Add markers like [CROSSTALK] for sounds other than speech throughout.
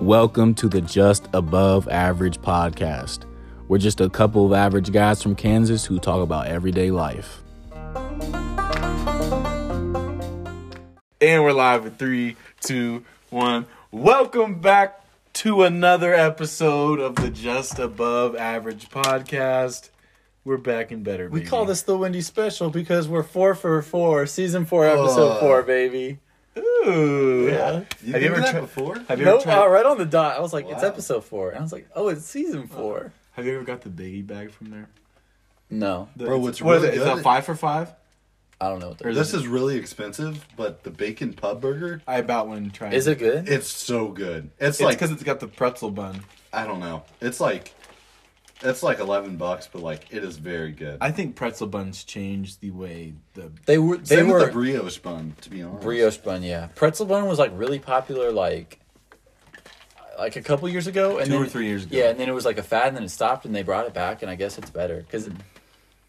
Welcome to the Just Above Average podcast. We're just a couple of average guys from Kansas who talk about everyday life. And we're live with three, two, one. Welcome back to another episode of the Just Above Average podcast. We're back in better. We baby. call this the Wendy Special because we're four for four, season four, episode Oh. four, baby. Ooh. Yeah. You Have you ever that tried- before? Have you Nope, ever tried? uh, right on the dot. I was like, it's episode four. And I was like, oh, it's season four. Have you ever got the biggie bag from there? No, The- Bro, it's- what's what is really it? Is good- that five for five? I don't know what that Or is. This is really expensive, but the bacon pub burger, I about one tried. Is it good? it's so good. It's, It's like because it's got the pretzel bun. I don't know. It's like it's like eleven bucks, but like it is very good. I think pretzel buns changed the way the They were they Same were with the brioche bun, to be honest. brioche bun. Yeah, pretzel bun was like really popular, like like a couple years ago, and Two then, or three years ago. Yeah, and then it was like a fad, and then it stopped, and they brought it back, and I guess it's better because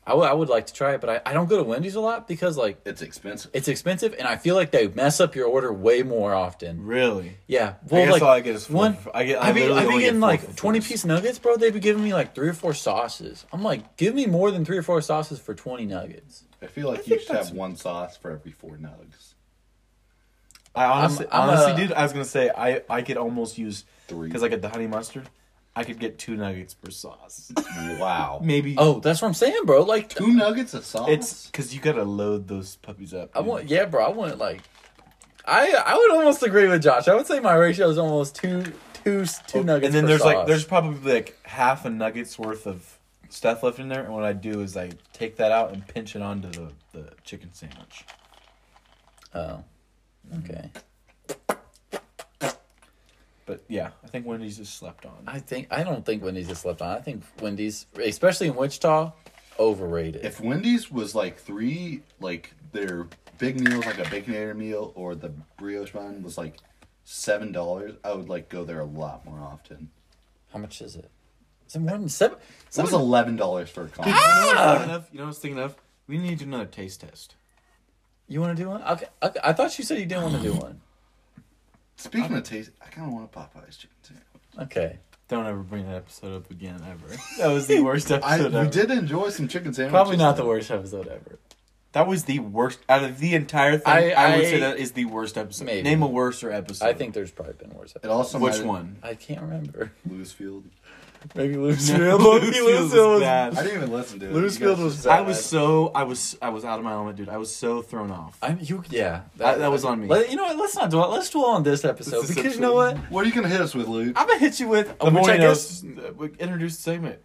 I would- I would like to try it, but I, I don't go to Wendy's a lot because like It's expensive. it's expensive, and I feel like they mess up your order way more often. really. Yeah, I well, guess like all I get is four one. for- I get. I I be, literally I be only get getting four like for twenty fours. piece nuggets, bro. They be giving me like three or four sauces. I'm like, give me more than three or four sauces for twenty nuggets. I feel like I you think should that's- have one sauce for every four nugs. I honestly, I'm- I'm honestly, a- dude, I was gonna say I I could almost use Three. because I get the honey mustard. I could get two nuggets per sauce. [LAUGHS] wow. Maybe. Oh, that's what I'm saying, bro. Like, Two nuggets of sauce? It's because you gotta load those puppies up. I dude. want, yeah, bro. I want like, I I would almost agree with Josh. I would say my ratio is almost two two two nuggets. And then per there's like sauce. there's probably like half a nugget's worth of stuff left in there, and what I do is I take that out and pinch it onto the the chicken sandwich. oh, okay. Mm. But yeah, I think Wendy's just slept on. I think I don't think Wendy's just slept on. I think Wendy's, especially in Wichita, overrated. if Wendy's was like three, like their big meals, like a baconator meal, or the brioche bun was like seven dollars, I would like go there a lot more often. How much is it? Is it more than seven? It was eleven dollars for a combo. You know what I was thinking of? You know what I was thinking of? We need to do another taste test. You want to do one? Okay, okay. I thought you said you didn't want to do one. Speaking of taste, I kind of want a Popeyes chicken sandwich. Okay. Don't ever bring that episode up again, ever. [LAUGHS] That was the worst I episode we ever. did enjoy some chicken sandwiches. Probably not the though. worst episode ever. That was the worst out of the entire thing. I- I, would say that is the worst episode. Maybe. Name a worser episode. I think there's probably been worse. It also Which might- one? I can't remember. Lewisfield. Maybe No, Louisville. [LAUGHS] Louisville was bad. I didn't even listen to it. Lewisfield You guys was bad. I was so I was I was out of my element, dude. I was so thrown off. I'm you. Yeah, That- that was on me. Let, you know what? Let's not dwell. Let's dwell on this episode This because you know what? What are you gonna hit us with, Luke? I'm gonna hit you with the Which more I you know. guess- s- uh, Introduce the segment,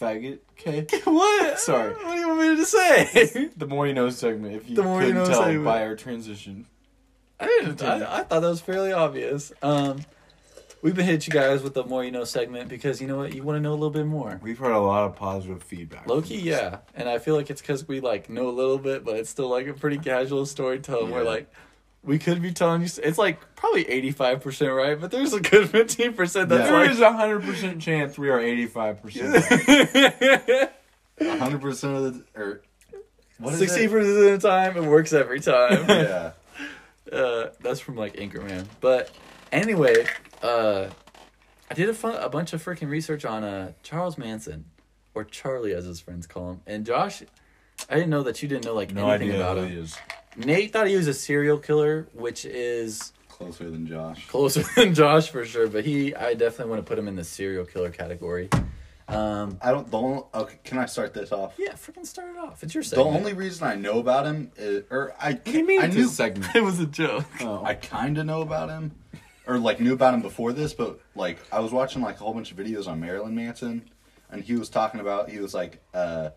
faggot. Okay. [LAUGHS] What? Sorry. What do you want me to say? [LAUGHS] the more you know segment. If you The more couldn't know tell segment. by our transition. I didn't. I, I thought that was fairly obvious. Um, we've been hitting you guys with the more you know segment because you know what? You want to know a little bit more. We've heard a lot of positive feedback. Loki, yeah, and I feel like it's because we like know a little bit, but it's still like a pretty casual storytelling. Where Yeah. like we could be telling you, it's like probably eighty five percent right, but there's a good [LAUGHS] fifteen percent that's Yeah. There like is a hundred percent chance we are eighty five percent. [LAUGHS] hundred percent of the or what is sixty it? percent of the time it works every time. Yeah. [LAUGHS] uh, that's from like Anchorman. But anyway, uh, I did a fun, a bunch of freaking research on uh Charles Manson, or Charlie as his friends call him. And Josh, I didn't know that you didn't know like No anything idea about who him. he is. Nate thought he was a serial killer, which is Closer than Josh. closer [LAUGHS] than Josh for sure. But he, I definitely want to put him in the serial killer category. Um, I don't. The only, okay, can I start this off? yeah, freaking start it off. It's your segment. The only reason I know about him is, or I, What you mean I knew segment? [LAUGHS] it was a joke. Oh. I kind of know about him, or like knew about him before this, but like I was watching like a whole bunch of videos on Marilyn Manson, and he was talking about he was like, uh,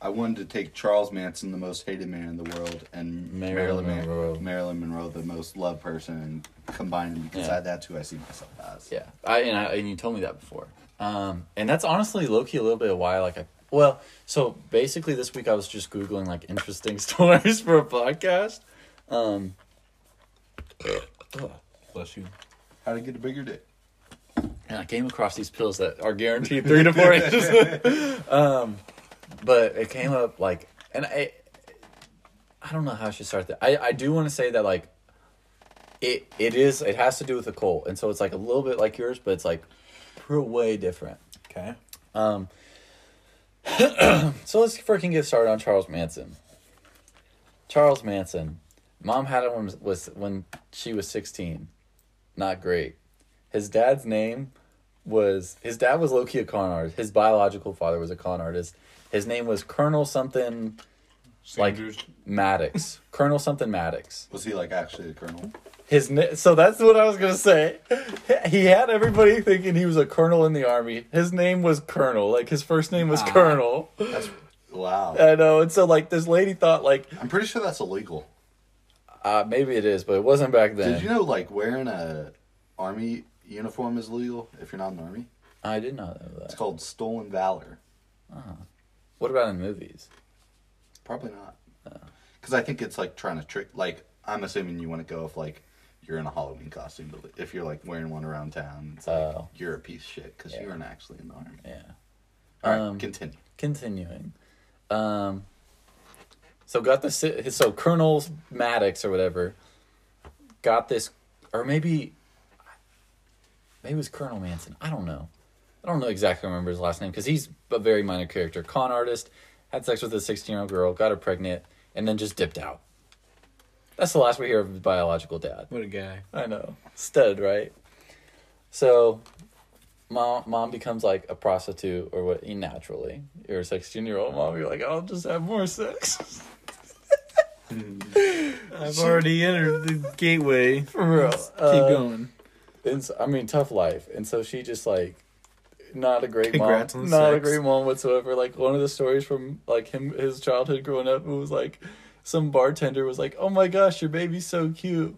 I wanted to take Charles Manson, the most hated man in the world, and Marilyn Marilyn Mon- Monroe. Marilyn Monroe, the most loved person, and combine them because Yeah. I, that's who I see myself as. Yeah, I and I and you told me that before. Um, and that's honestly low key a little bit of why like I well, so basically this week I was just googling like interesting [LAUGHS] stories for a podcast. Um, [COUGHS] Bless you. How to get a bigger dick? and I came across these pills that are guaranteed [LAUGHS] three to four inches. um, but it came up like, and I, I don't know how I should start that. I I do want to say that like, It it is. It has to do with the cult, and so it's like a little bit like yours, but it's like way different. Okay. Um. [CLEARS THROAT] so let's freaking get started on Charles Manson. Charles Manson, mom had him when was when she was sixteen. Not great. His dad's name was his dad was low key a con artist. His biological father was a con artist. His name was Colonel something like Maddox. [LAUGHS] Colonel something Maddox. Was he like actually a colonel? His na- so that's what I was gonna say. [LAUGHS] He had everybody thinking he was a colonel in the army. His name was Colonel. Like his first name was Ah. Colonel. That's wow. I know. And so like this lady thought like I'm pretty sure that's illegal. Uh, maybe it is, but it wasn't back then. Did you know like wearing a army uniform is legal if you're not in the army? I did not know that. It's called stolen valor. What about in movies? Probably not. Because I think it's like trying to trick. Like I'm assuming you want to go if like you're in a Halloween costume, but if you're like wearing one around town, it's like Oh. you're a piece of shit because Yeah. you weren't actually in the army. Yeah. All right, Um, continue. Continuing. Um. So got this. So Colonel Maddox or whatever got this, or maybe maybe it was Colonel Manson. I don't know. I don't know exactly remember his last name because he's a very minor character. Con artist had sex with a sixteen year old girl, got her pregnant, and then just dipped out. That's the last we hear of his biological dad. What a guy. I know. Stud, right? So mom mom becomes like a prostitute or what naturally. You're a sixteen year old mom, you're like, I'll just have more sex. [LAUGHS] I've already entered the gateway. For real. Keep Uh, going. And so, I mean, tough life. And so she just like not a great Congrats mom. Not a great mom whatsoever. Like one of the stories from like him his childhood growing up it was like some bartender was like, Oh my gosh, your baby's so cute.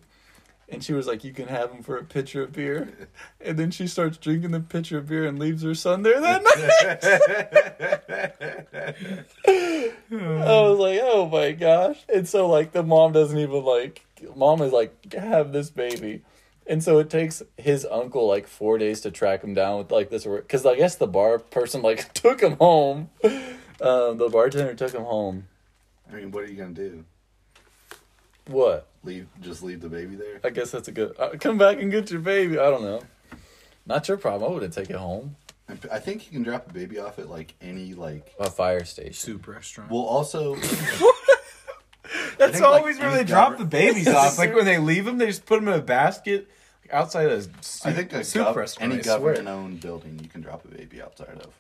And she was like, You can have him for a pitcher of beer. And then she starts drinking the pitcher of beer and leaves her son there that night. [LAUGHS] [LAUGHS] I was like, Oh my gosh. And so like the mom doesn't even like mom is like, have this baby. And so it takes his uncle like four days to track him down with like this, because I guess the bar person like [LAUGHS] took him home. Um, the bartender took him home. I mean, what are you gonna do? What? Leave? Just leave the baby there? I guess that's a good. Uh, come back and get your baby. I don't know. Not your problem. I wouldn't take it home. I think you can drop a baby off at like any like. A fire station. Soup restaurant. Well, also, [LAUGHS] That's think, like, always where they drop the babies off. [LAUGHS] Like when they leave them, they just put them in a basket like, outside a soup, I think a soup gov- restaurant. any I government-owned building you can drop a baby outside of.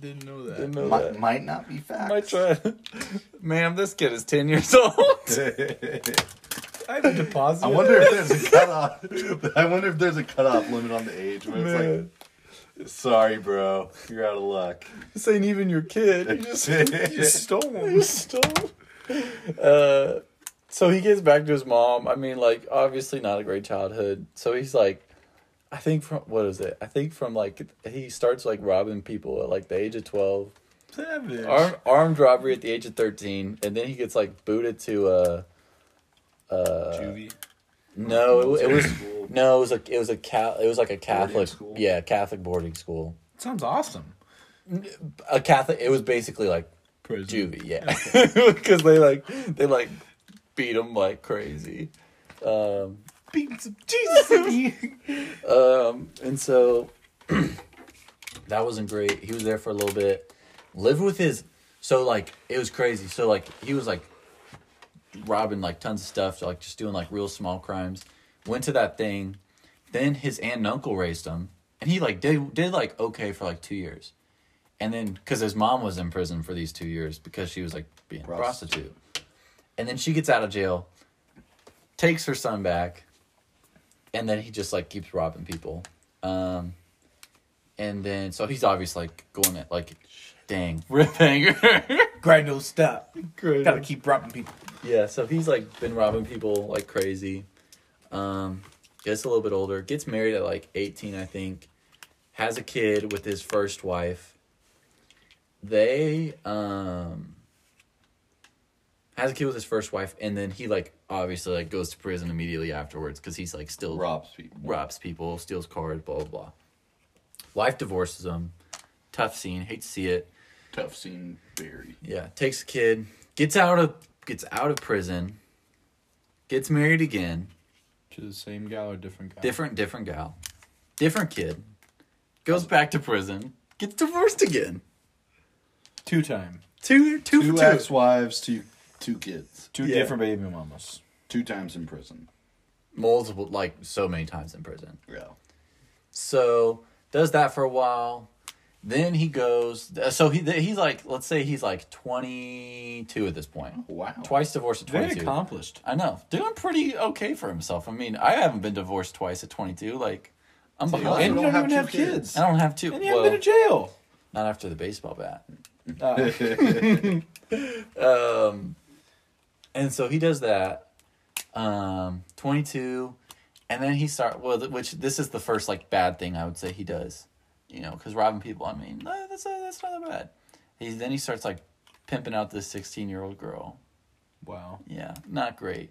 Didn't know that. Didn't know Might, that. might not be facts. Might try. [LAUGHS] Ma'am, this kid is ten years old. [LAUGHS] I have a deposit. I wonder if there's a cutoff. [LAUGHS] I wonder if there's a cutoff limit on the age where it's Man, like, sorry, bro, you're out of luck. this ain't even your kid. You just you stole You stole. Uh, so he gets back to his mom. I mean, like, obviously not a great childhood. So he's like, I think from what is it? I think from like he starts like robbing people at like the age of twelve, Savage. Arm, armed robbery at the age of thirteen, and then he gets like booted to uh, uh, Juvie. no, it, it was no, it was like it was a cat, it was like a Catholic, school? yeah, Catholic boarding school. Sounds awesome. A Catholic, it was basically like Prison. juvie, yeah, because [LAUGHS] they like they like beat him like crazy. Um, Beating some Jesus in me. [LAUGHS] um, and so [CLEARS THROAT] that wasn't great. He was there for a little bit, lived with his. So like it was crazy. So like he was like robbing like tons of stuff, like just doing like real small crimes. Went to that thing, then his aunt and uncle raised him, and he like did did like okay for like two years, and then because his mom was in prison for these two years because she was like being a Prostitute. prostitute, and then she gets out of jail, takes her son back, and then he just like keeps robbing people. Um, and then so he's obviously like going at like, dang, [LAUGHS] rip hanger. Grind don't stop. Great. Gotta keep robbing people. Yeah, so he's like been robbing people like crazy. Um, gets a little bit older, gets married at like 18, I think. Has a kid with his first wife. They um has a kid with his first wife, and then he like obviously like goes to prison immediately afterwards because he's like still Robs people. robs people, steals cars, blah blah blah. Wife divorces him. Tough scene. Hate to see it. Tough scene, very. Yeah, takes a kid, gets out of gets out of prison, gets married again, To the same gal or different gal? different different gal, different kid, goes back to prison, gets divorced again. Two time. Two two Two two. ex-wives, two two kids, Two Yeah. different baby mamas. two times in prison. multiple like so many times in prison. Yeah. So does that for a while. Then he goes. So he he's like let's say he's like twenty two at this point. Wow. Twice divorced at Very twenty two. accomplished. I know, doing pretty okay for himself. I mean, I haven't been divorced twice at twenty two. Like I'm behind. And you don't don't, have even have kids. kids. I don't have to. And you haven't been to jail. not after the baseball bat. Uh, [LAUGHS] Um, and so he does that. Um, 22, and then he start well, th- which this is the first like bad thing I would say he does, you know, because robbing people. I mean, that's uh, that's not that bad. He then he starts like pimping out this 16 year old girl. wow. Yeah, not great.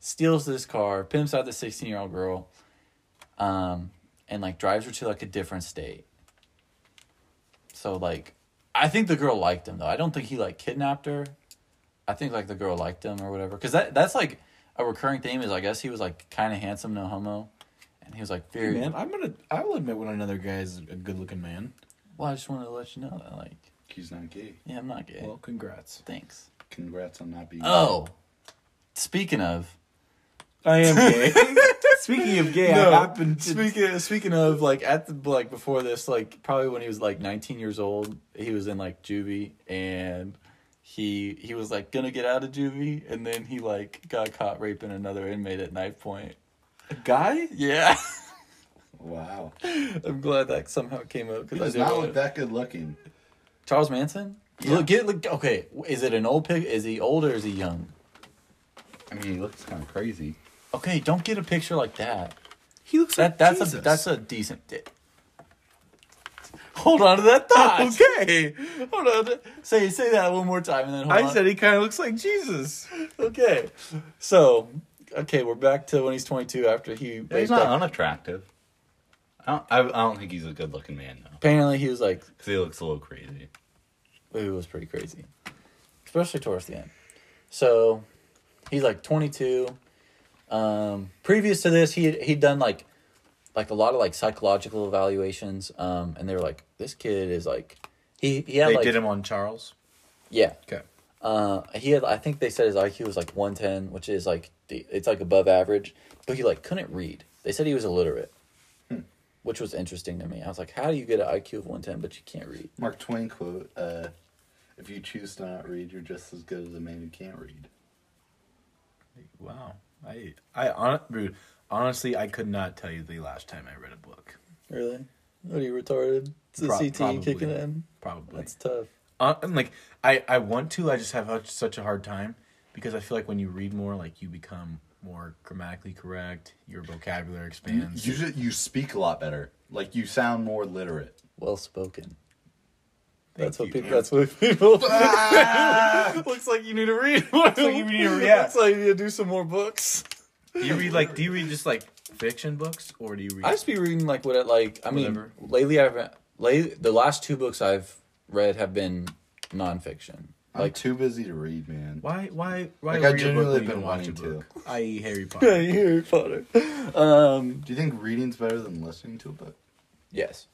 Steals this car, pimps out the 16 year old girl, um, and like drives her to like a different state. So like, I think the girl liked him though. I don't think he like kidnapped her. I think like the girl liked him or whatever. Cause that that's like a recurring theme is I guess he was like kind of handsome, no homo, and he was like Hey, man, I'm gonna. I will admit when another guy is a good looking man. Well, I just wanted to let you know that like, He's not gay. yeah, I'm not gay. Well, congrats. Thanks. Congrats on not being. Oh, speaking of. I am gay. [LAUGHS] Speaking of gay, No, I happen to. speaking speaking of like at the like before this like probably when he was like 19 years old he was in like juvie and he he was like gonna get out of juvie and then he like got caught raping another inmate at knife point a guy? yeah [LAUGHS] Wow. i'm glad that somehow came up because i does didn't not want look that good looking. charles manson Yeah. look get look okay is it an old pic is he old or is he young I mean, he looks kind of crazy. okay don't get a picture like that He looks that like that's a that's a decent di- Hold on to that thought. [LAUGHS] okay. Hold on. Say say that one more time and then hold I on. said he kind of looks like Jesus. okay. So okay, we're back to when he's twenty two after he He's not that- unattractive. I don't, I, I don't think he's a good looking man though, apparently he was like because he looks a little crazy. it was pretty crazy. Especially towards the end. So he's like twenty two. Um previous to this he he'd done like like a lot of like psychological evaluations. Um and they were like, This kid is like he he had they like did him on Charles. yeah. Okay. Uh, he had. I think they said his IQ was like one ten, which is like the, it's like above average. But he like couldn't read. They said he was illiterate, which was interesting to me. I was like, how do you get an IQ of one ten but you can't read? Mark Twain quote: uh, "If you choose to not read, you're just as good as a man who can't read." Wow. I I hon- dude, honestly I could not tell you the last time I read a book. Really? What are you retarded? It's the Pro- CT probably. kicking in. Probably. That's tough. uh, and like I I want to. I just have such- such a hard time because I feel like when you read more, like you become more grammatically correct. Your vocabulary expands. You ju- you speak a lot better. Like you sound more literate. Well spoken. Thank That's what you, people. man. That's what people. [LAUGHS] [LAUGHS] Looks like you need to read. Looks like you need to- yeah. Looks like you need to do some more books. Do you read like? Do you read just like fiction books, or do you read? I just be reading like what it like. I mean, lately I've late the last two books I've read have been nonfiction. I'm Like too busy to read, man. why? Why? Why Like, I read a book genuinely when you been can watch a wanting to. book? I.e., Harry [LAUGHS] Potter. I.E. Harry Potter. Um. Do you think reading's better than listening to a book? Yes.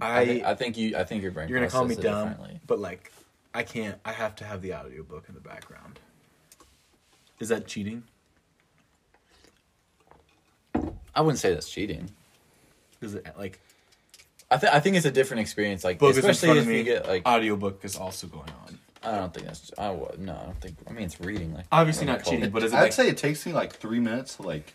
I, I. thi- I think you. I think your brain. you're gonna call me processes it dumb, differently. but like, I can't. I have to have the audiobook in the background. Is that cheating? I wouldn't say that's cheating. Is it like I think I think it's a different experience. Like book is in especially front if of me? you get like. audiobook is also going on. I don't think that's. I would no. I don't think. I mean, it's reading. Like Obviously not do you call cheating, it? but is it I'd like say it takes me like three minutes to like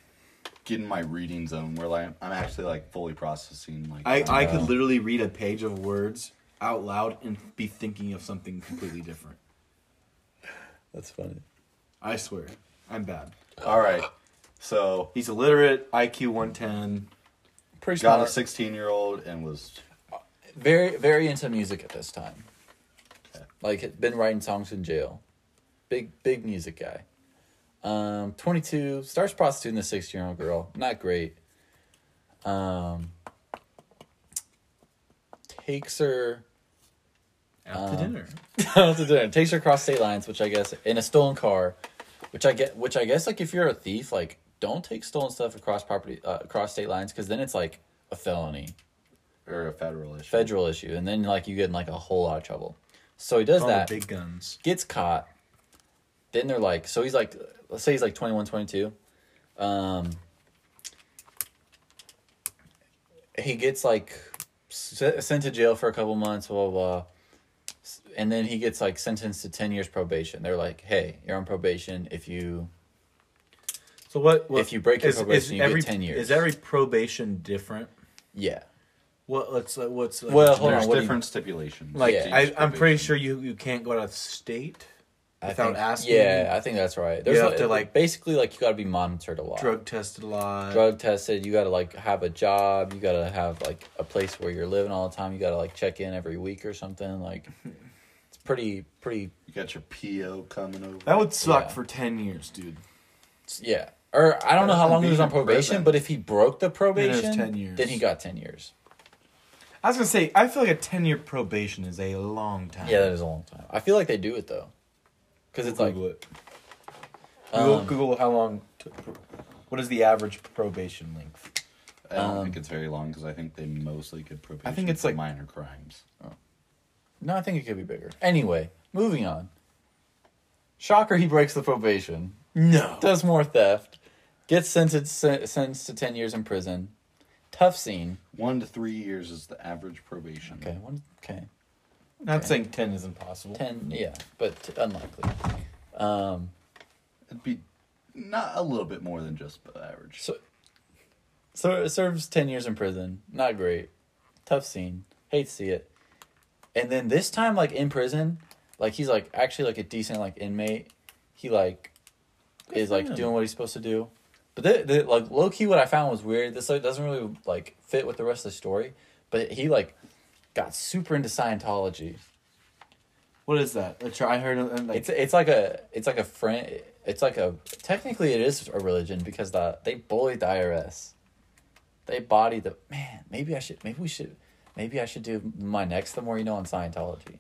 get in my reading zone where like I'm actually like fully processing like I, I uh, could literally read a page of words out loud and be thinking of something completely different. That's funny. I swear. I'm bad. all right. So He's illiterate, IQ 110. Pretty got smart. a 16 year old and was very very into music at this time. Okay. Like had been writing songs in jail. Big big music guy. Um, twenty two starts prostituting the sixteen year old girl. Not great. Um, takes her Out to Um, dinner. [LAUGHS] out to dinner. Takes her across state lines, which I guess in a stolen car. Which I get. Which I guess like if you're a thief, like don't take stolen stuff across property uh, across state lines because then it's like a felony, or a federal issue. federal issue, and then like you get in like a whole lot of trouble. So he does All that. big guns. gets caught. Then they're like, so he's like, let's say he's like 21, 22. Um, he gets like sent to jail for a couple months, blah, blah, blah. S- And then he gets like sentenced to 10 years probation. They're like, hey, you're on probation. If you, So what? what If you break your probation, you get 10 years. Is every probation different? yeah. What? Let's. Uh, what's? Uh, Well, hold There's on, what do you- different stipulations. Like Yeah. I, I'm pretty sure you you can't go out of state I without think, asking. Yeah, I think that's right. There's have like, to, like- basically like you got to be monitored a lot. drug tested a lot. drug tested. You got to like have a job. You got to have like a place where you're living all the time. You got to like check in every week or something. Like it's pretty pretty you got your PO coming over. That would suck Yeah. for ten years, dude. yeah. Or I don't know how long he was on being in probation, prison. but if he broke the it was probation, 10 years. then he got ten years. I was gonna say, I feel like a ten year probation is a long time. Yeah, that is a long time. I feel like they do it though, because it's like Google it. Google, um, Google how long. To, what is the average probation length? I don't um, think it's very long because I think they mostly get probation. I think it's for like- minor crimes. No, I think it could be bigger. Anyway, moving on. Shocker, he breaks the probation. No. does more theft, gets sentenced sentenced to ten years in prison. Tough scene. One to three years is the average probation. Okay, one. Okay, Not Okay. saying ten is impossible. ten. Yeah, but unlikely. Um, It'd be not a little bit more than just the average. so, so it serves ten years in prison. Not great. Tough scene. Hate to see it. And then this time, like in prison, like he's like actually like a decent like inmate. He like is like him. doing what he's supposed to do. But the, the like low key, what I found was weird. This like doesn't really like fit with the rest of the story. But he like got super into Scientology. What is that? I try- I heard. uh, Like, It's it's like a it's like a friend. It's like a technically it is a religion because the they bullied the IRS. They body the man. Maybe I should. Maybe we should. Maybe I should do my next. The more you know on Scientology.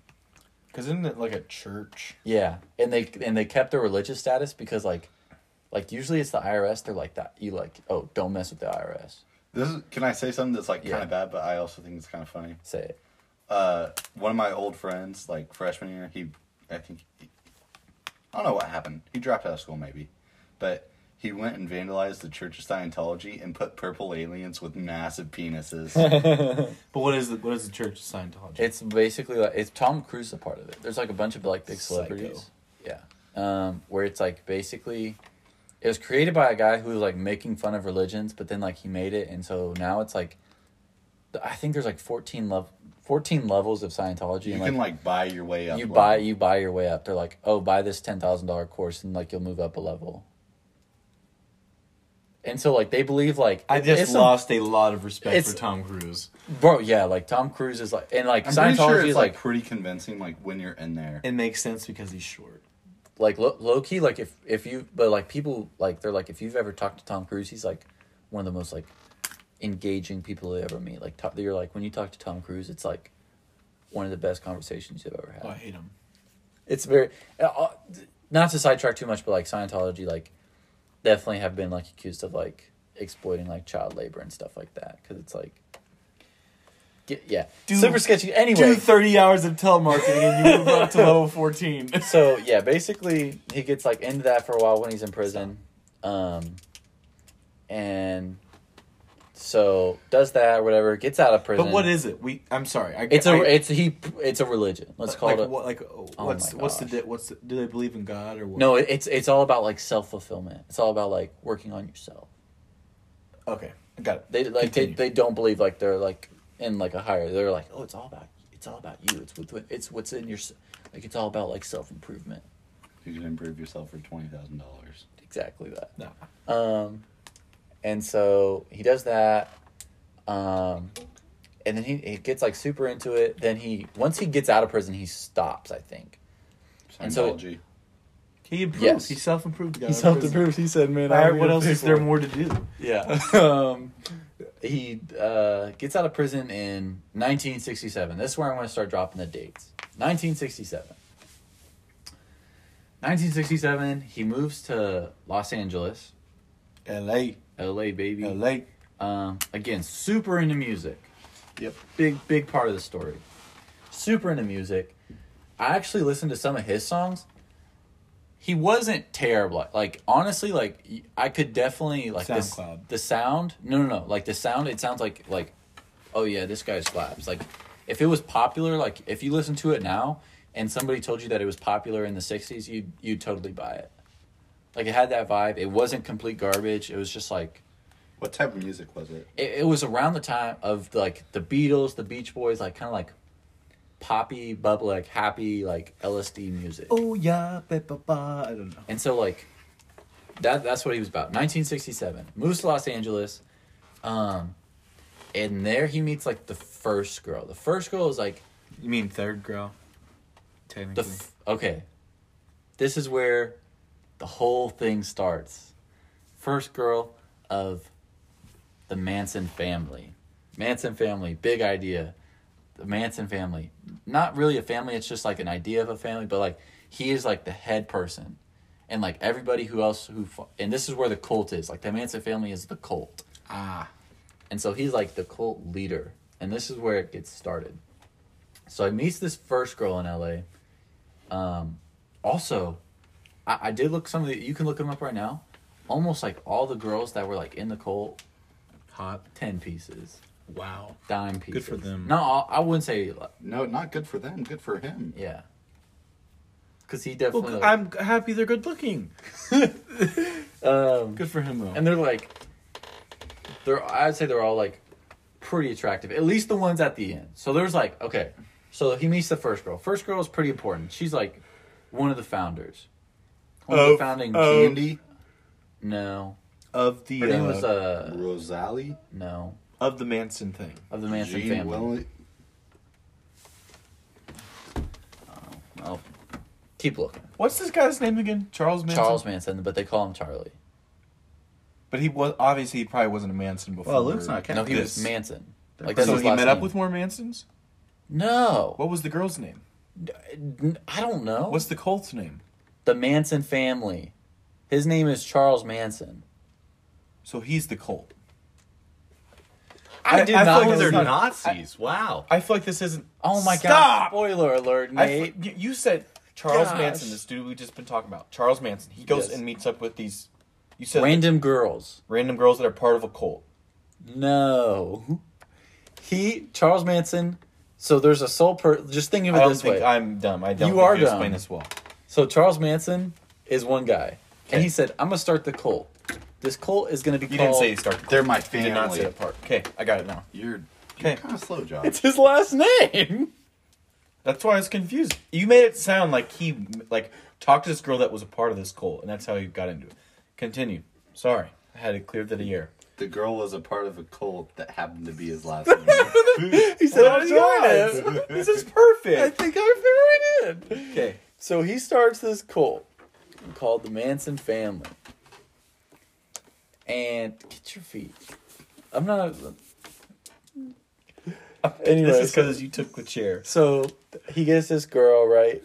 because isn't it like a church? Yeah, and they and they kept their religious status because like, like usually it's the IRS. They're like that. You like oh don't mess with the IRS. This is, can I say something that's like kind of bad, but I also think it's kind of funny. Say it. Uh, one of my old friends, like freshman year, he, I think, he, I don't know what happened. He dropped out of school maybe, but he went and vandalized the Church of Scientology and put purple aliens with massive penises. [LAUGHS] [LAUGHS] But what is the what is the Church of Scientology? It's basically like it's Tom Cruise is a part of it. There's like a bunch of like big Psycho. celebrities. Yeah. Um, where it's like basically it was created by a guy who was like making fun of religions, but then like he made it and so now it's like I think there's like 14 level 14 levels of Scientology you and can like, like buy your way up. you level. buy you buy your way up. They're like, "Oh, buy this $10,000 course and like you'll move up a level." And so like they believe like I just some- lost a lot of respect for Tom Cruise. bro, yeah, like Tom Cruise is like and like I'm Scientology sure it's is like like pretty convincing. Like when you're in there, It makes sense because he's short. like low, low key like if if you but like people like they're like if you've ever talked to tom cruise he's like one of the most like engaging people you ever meet like to, you're like when you talk to tom cruise it's like one of the best conversations you've ever had Oh, I hate him. it's very uh, uh, not to sidetrack too much but like scientology like definitely have been like accused of like exploiting like child labor and stuff like that because it's like get, yeah. Do- super sketchy. Anyway. Do thirty hours of telemarketing and you move up to level fourteen. [LAUGHS] so yeah, basically he gets like into that for a while when he's in prison, um, and so does that or whatever. Gets out of prison. But what is it? We. I'm sorry. I, it's a I, it's he it's a religion. Let's call like, it. A, What, like Oh what's my what's the what's the, do they believe in God or what? no, it's it's all about like self fulfillment. It's all about like working on yourself. Okay, got it. They like they, Continue. they don't believe like they're like in like a higher. They're like oh it's all about it's all about you. It's with it's what's in your like it's all about like self improvement. you can improve yourself for twenty thousand dollars. Exactly that. No. Um, and so he does that. Um, and then he, he gets like super into it. Then he once he gets out of prison, he stops. I think And so- Scientology. He improved. Yes. He self improved. he self-improved. He said, "Man, All right, what else is there more to do? Yeah. [LAUGHS] um, he uh, gets out of prison in 1967. This is where I'm going to start dropping the dates. 1967. 1967, he moves to Los Angeles, L.A. LA, baby. L.A. Um, again, super into music. Yep. Big, big part of the story. Super into music. I actually listened to some of his songs. He wasn't terrible. Like honestly, like I could definitely like SoundCloud. the sound. No, no, no. Like the sound. It sounds like like, oh yeah, this guy slaps. Like if it was popular, like if you listen to it now and somebody told you that it was popular in the '60s, you you'd totally buy it. Like it had that vibe. It wasn't complete garbage. It was just like What type of music was it? it, it was around the time of like the Beatles, the Beach Boys, like kind of like poppy, bubble, like happy, like LSD music. Oh yeah, ba, ba, ba. I don't know. And so like that that's what he was about. 1967. Moves to Los Angeles. Um and there he meets like the first girl. The first girl is like You mean third girl? the Technically. f- okay. This is where the whole thing starts. First girl of the Manson family. Manson family, big idea. The Manson family. Not really a family, it's just like an idea of a family, but like he is like the head person. And like everybody who else who and this is where the cult is. Like the Manson family is the cult. ah. And so he's like the cult leader. And this is where it gets started. So I meets this first girl in LA. Um, also, I, I did look some of the, you can look them up right now. Almost like all the girls that were like in the cult, Hot. 10 pieces, Wow. dime pieces. Good for them. No, I I wouldn't say, No, not good for them. Good for him. yeah. Because he definitely. Well, like- I'm happy they're good looking. [LAUGHS] um, Good for him though. and they're like, they're I'd say they're all like pretty attractive. At least the ones at the end. So there's like okay, so he meets the first girl. First girl is pretty important. She's like one of the founders. One of the founding. of- Candy, no, of the her name uh, was uh Rosalie, no of the Manson thing. of the Manson Gene family. Willi- Well, keep looking. What's this guy's name again? Charles Manson. Charles Manson, but they call him Charlie. But he was obviously he probably wasn't a Manson before. Well, Luke's not No, he This. was Manson. Like so his he last met up name. with more Mansons. No, What was the girl's name? I don't know. What's the cult's name? The Manson family? His name is Charles Manson. So he's the cult. I, I- did I not thought know they're this. Nazis. wow. I feel like this isn't. Oh my god! Spoiler alert, I Nate. f- you- you said Charles Gosh. Manson, this dude we've just been talking about. Charles Manson. He goes Yes. and meets up with these. You said Random girls. random girls that are part of a cult. No. He Charles Manson. So there's a sole per. Just think of it this think way. I'm dumb. I don't You think are you explain dumb. this well. So Charles Manson is one guy, and he said, "I'm gonna start the cult. This cult is gonna be You called." didn't say he started. They're my You did not say family. that part. Okay, I got it now. You're, Okay. you're kind of slow, Josh. It's his last name. That's why I was confused. You made it sound like he like talked to this girl that was a part of this cult, and that's how he got into it. Continue. Sorry, I had it cleared to the air. the girl was a part of a cult that happened to be his last [LAUGHS] name. he said, Oh "I'll my join God. This is perfect. I perfect. think I fit right in. Okay. So he starts this cult called the Manson family. And get your feet. I'm not. Anyway, this is so- because you took the chair. So he gets this girl right,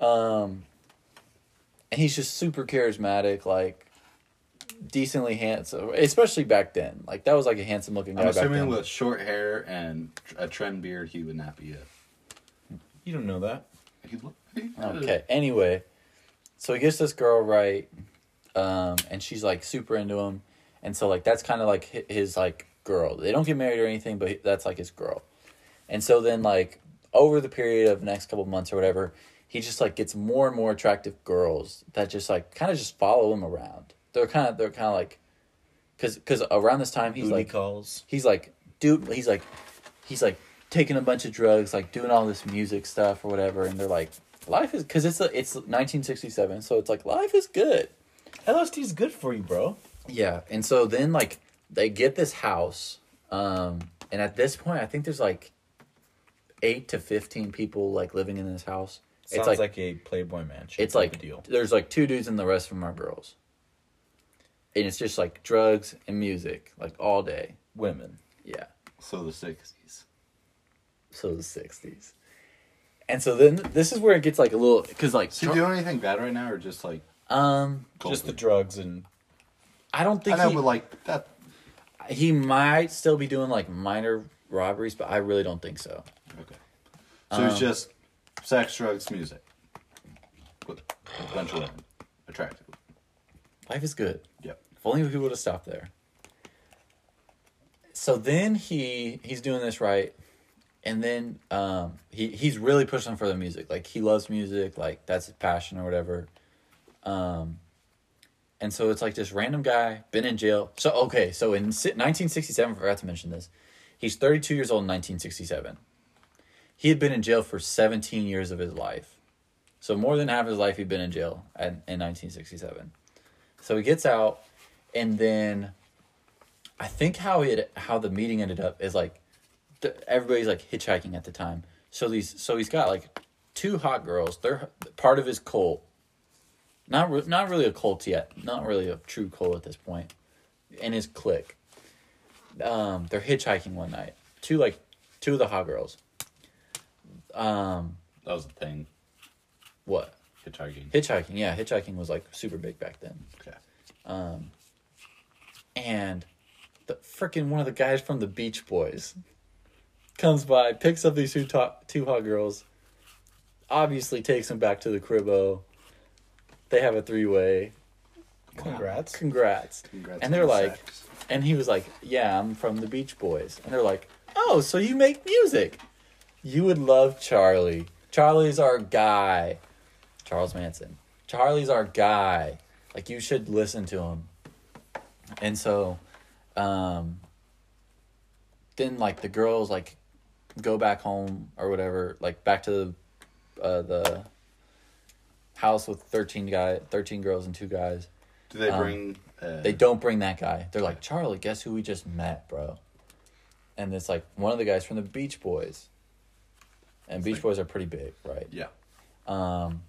um, and he's just super charismatic, like decently handsome, especially back then. Like that was like a handsome looking guy I'm back assuming then. with short hair and a trend beard, he would not be it. You don't know that. He look- he- Okay. Anyway, so he gets this girl right, um, and she's like super into him, and so like that's kind of like his like girl. They don't get married or anything, but that's like his girl. And so then like over the period of the next couple months or whatever, he just like gets more and more attractive girls that just like kind of just follow him around. They're kind of they're kind of like, cause cause around this time he's Booty like calls. he's like dude he's like he's like taking a bunch of drugs like doing all this music stuff or whatever and they're like life is because it's a, it's 1967 so it's like life is good LSD is good for you, bro. yeah and so then like they get this house um and at this point i think there's like 8 to 15 people like living in this house Sounds it's like, like, a Playboy mansion. it's like of deal. there's like two dudes and the rest of them are girls and it's just like drugs and music like all day Women. yeah So the 60s. so the 60s And so then this is where it gets like a little because like Is he doing anything bad right now, or just like? um Just the drugs and I don't I think know, he, but like that. he might still be doing like minor robberies, but I really don't think so. Okay. So Um, it's just sex, drugs, music. With a bunch of women. Attractive. Life is good. Yep. If only we would have stopped there. So then he he's doing this right, and then um, he he's really pushing for the music. Like he loves music. Like that's his passion or whatever. Um, and so it's like this random guy been in jail. So okay, so in 1967, I forgot to mention this. He's 32 years old in 1967. He had been in jail for 17 years of his life. So more than half his life he'd been in jail at, in 1967. So he gets out, and then I think how it how the meeting ended up is like th- everybody's like hitchhiking at the time. So these so he's got like two hot girls. They're part of his cult. Not re- not really a cult yet. Not really a true cult at this point. And his clique. Um, they're hitchhiking one night. Two like two of the hot girls. Um, That was the thing. what Hitchhiking. hitchhiking? Yeah, hitchhiking was like super big back then. Okay. Um, and the freaking one of the guys from the Beach Boys comes by, picks up these two top, two hot girls, obviously takes them back to the cribbo. They have a three way. congrats. Congrats. Congrats and they're like, sex. and he was like, "Yeah, I'm from the Beach Boys." And they're like, "Oh, so you make music? You would love Charlie. Charlie's our guy. Charles Manson. Charlie's our guy. Like you should listen to him." And so, um, then like the girls like go back home or whatever, like back to uh, the house with thirteen guy, thirteen girls and two guys. Do they um, bring? uh, They don't bring that guy. They're like, Charlie, guess who we just met, bro? And it's like one of the guys from the Beach Boys. And Beach like- Boys are pretty big, right? Yeah. Um,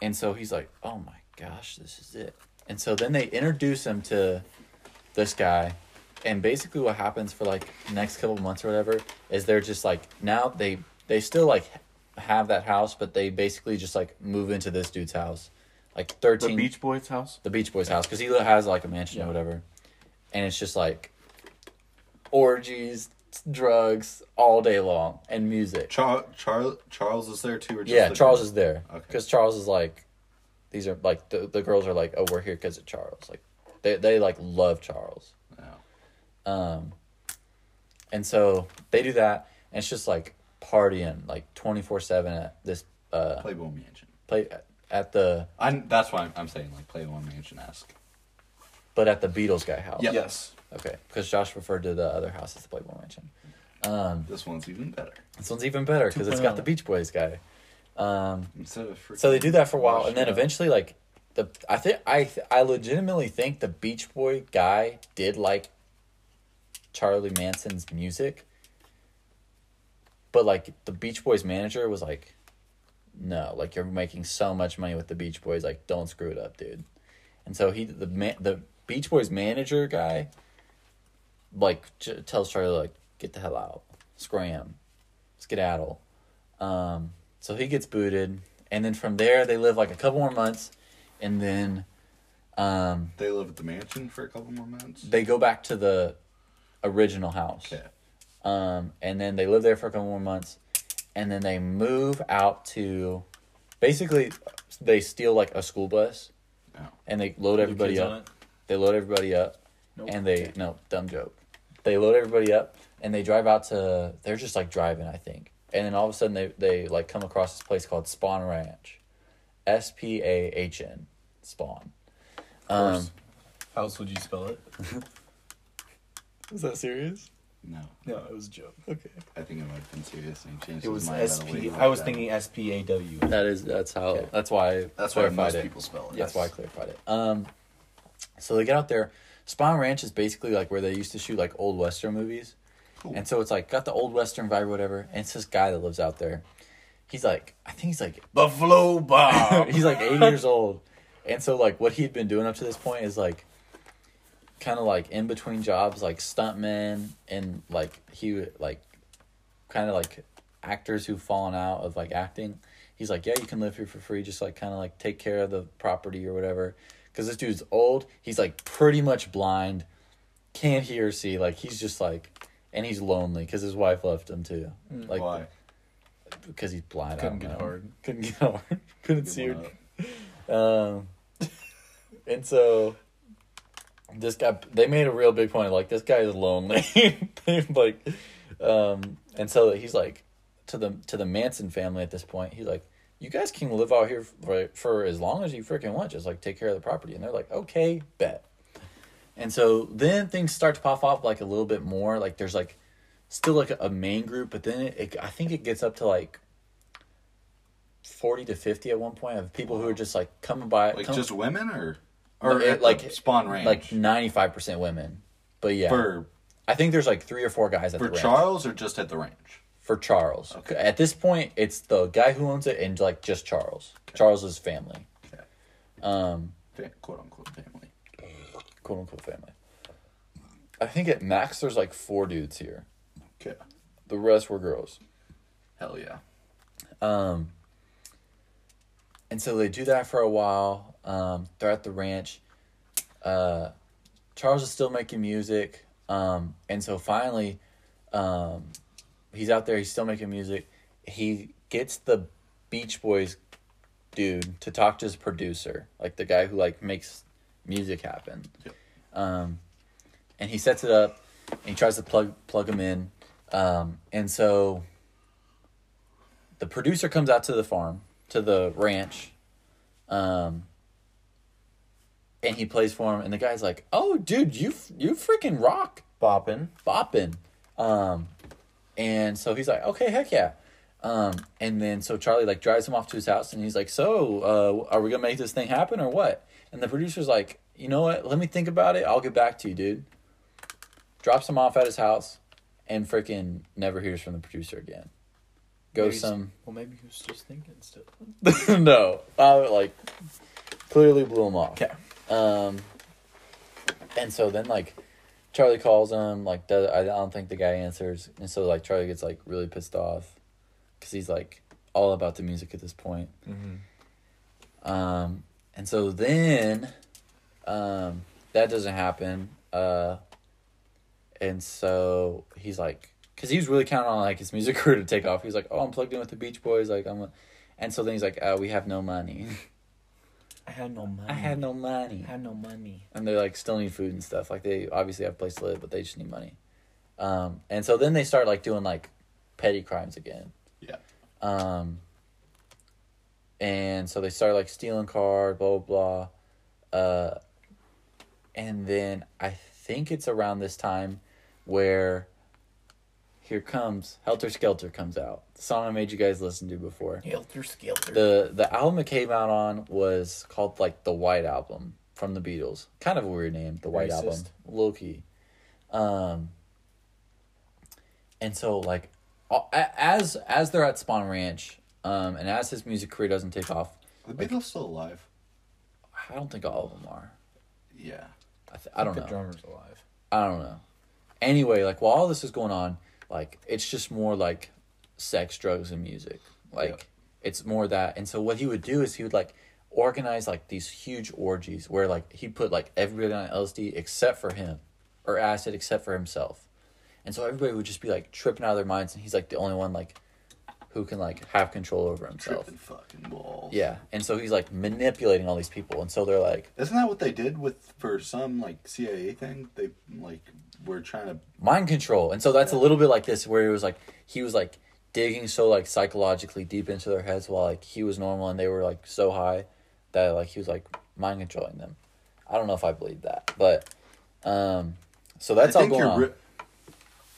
and so he's like, oh my gosh, this is it. And so then they introduce him to this guy. And basically what happens for like next couple months or whatever is they're just like now they they still like have that house, but they basically just like move into this dude's house. Like thirteen. The thirteen Beach Boys house. the Beach Boys house because he has like a mansion Yeah. or whatever, and it's just like orgies, drugs all day long, and music. Char- Char- Charles is there too, or just yeah, the Charles girl? is there Okay. because Charles is like, these are like the the girls are like, oh, we're here because of Charles. Like, they they like love Charles. Um, and so they do that, and it's just like partying like twenty four seven at this uh Playboy Mansion. play at the I'm That's why I'm, I'm saying like Playboy Mansion esque. but at the Beatles guy house. Yep. Yes. Okay, because Josh referred to the other house as the Playboy Mansion. Um, This one's even better. this one's even better because it's got the Beach Boys guy. Um, Instead of so they do that for a while, and then up. eventually, like the I think I I legitimately think the Beach Boy guy did like Charlie Manson's music, but like the Beach Boys manager was like, no, like you're making so much money with the Beach Boys, like don't screw it up, dude. And so he the man the Beach Boys manager guy, like j- tells Charlie like get the hell out, scram, skedaddle. Um, so he gets booted, and then from there they live like a couple more months, and then um, They live at the mansion for a couple more months. they go back to the original house. Okay. Um, and then they live there for a couple more months, and then they move out to, basically, they steal like a school bus, Oh. and they load everybody up. They load everybody up, Nope. and they no dumb joke. They load everybody up, and they drive out to. They're just like driving, I think, and then all of a sudden they they like come across this place called Spahn Ranch, S P A H N, Spawn. Um. How else would you spell it? [LAUGHS] is that serious? No, No, it was a joke. Okay. I think it might have been serious. And he changed It his was mind about a SP. lady I was like that. thinking S P A W. That is that's how Okay. that's why I That's why clarified most it. people spell it. That's why I clarified it. Um, so they get out there. Spahn Ranch is basically like where they used to shoot like old western movies, Cool. and so it's like got the old western vibe or whatever. And it's this guy that lives out there. He's like, I think he's like Buffalo Bob. [LAUGHS] he's like 80 years [LAUGHS] old. And so like what he'd been doing up to this point is like kind of like in between jobs like stuntman and like he would like kind of like actors who've fallen out of like acting. He's like, yeah, you can live here for free, just like kind of like take care of the property or whatever. Because this dude's old. He's like pretty much blind, can't hear or see. Like he's just like, and he's lonely because his wife left him too. Like Why? because he's blind. I Couldn't get know. hard. Couldn't get hard. [LAUGHS] Couldn't see her. Um, [LAUGHS] and so this guy, they made a real big point. Like this guy is lonely. [LAUGHS] Like, um, and so he's like to the to the Manson family at this point. He's like, you guys can live out here for, for as long as you freaking want. Just like take care of the property. And they're like, okay, bet. And so then things start to pop up like a little bit more. Like there's like still like a main group, but then it, it I think it gets up to like. 40 to 50 at one point of people who are just like coming by Like come- just women or or it- like- Spahn Ranch like 95% women but yeah for i think there's like three or four guys at for the ranch. Charles or just at the ranch. for charles Okay. at this point it's the guy who owns it and like just charles charles's family Okay. um quote unquote family. quote unquote family i think at max there's like four dudes here Okay. the rest were girls Hell yeah. Um, and so they do that for a while. Um, they're at the ranch. Uh, Charles is still making music. Um, and so finally, um, he's out there. He's still making music. He gets the Beach Boys dude to talk to his producer, like the guy who like makes music happen. Yep. Um, and he sets it up. And he tries to plug plug him in. Um, and so the producer comes out to the farm to the ranch um and he plays for him and the guy's like oh dude you you freaking rock. Bopping. bopping um and so he's like okay heck yeah. Um and then so charlie like drives him off to his house and he's like so uh are we gonna make this thing happen or what? And the producer's like you know what? Let me think about it. I'll get back to you dude. Drops him off at his house and freaking never hears from the producer again. Go Maybe some Well, maybe he was just thinking still. [LAUGHS] no, I like clearly blew him off. Okay. Um, and so then like Charlie calls him, like does, I don't think the guy answers, and so like Charlie gets like really pissed off because he's like all about the music at this point. Mm-hmm. Um, and so then, um, that doesn't happen. Uh, and so he's like, because he was really counting on like his music [LAUGHS] career to take off. He's like, oh, I'm plugged in with the Beach Boys. Like I'm, a... and so then he's like, uh, we have no money. [LAUGHS] I had no money. I had no money. I had no money. And they like still need food and stuff. Like they obviously have a place to live, but they just need money. Um, and so then they start like doing like petty crimes again. Yeah. Um, and so they start like stealing cars, blah blah blah. Uh, and then I think it's around this time where here comes Helter Skelter comes out. The song I made you guys listen to before. Helter Skelter. The the album it came out on was called like the White Album from the Beatles. Kind of a weird name, the White Album. Racist. Low key. Um and so like a- a- as as they're at Spahn Ranch, um, and as his music career doesn't take off, the Beatles still alive? I don't think all of them are. Yeah. I, th- I don't the know. drummer's alive. I don't know. Anyway, like while all this is going on, like it's just more like sex, drugs, and music. Like Yeah. it's more that. And so what he would do is he would like organize like these huge orgies where like he put like everybody on LSD except for him, or acid except for himself. And so everybody would just be like tripping out of their minds, and he's like the only one like who can like have control over himself. Tripping fucking balls. Yeah, and so he's like manipulating all these people, and so they're like Isn't that what they did with for some like CIA thing? They like were trying to mind control and so that's a little bit like this where it was like he was like digging so like psychologically deep into their heads while like he was normal and they were like so high that like he was like mind controlling them i don't know if i believe that but um so that's all going on re-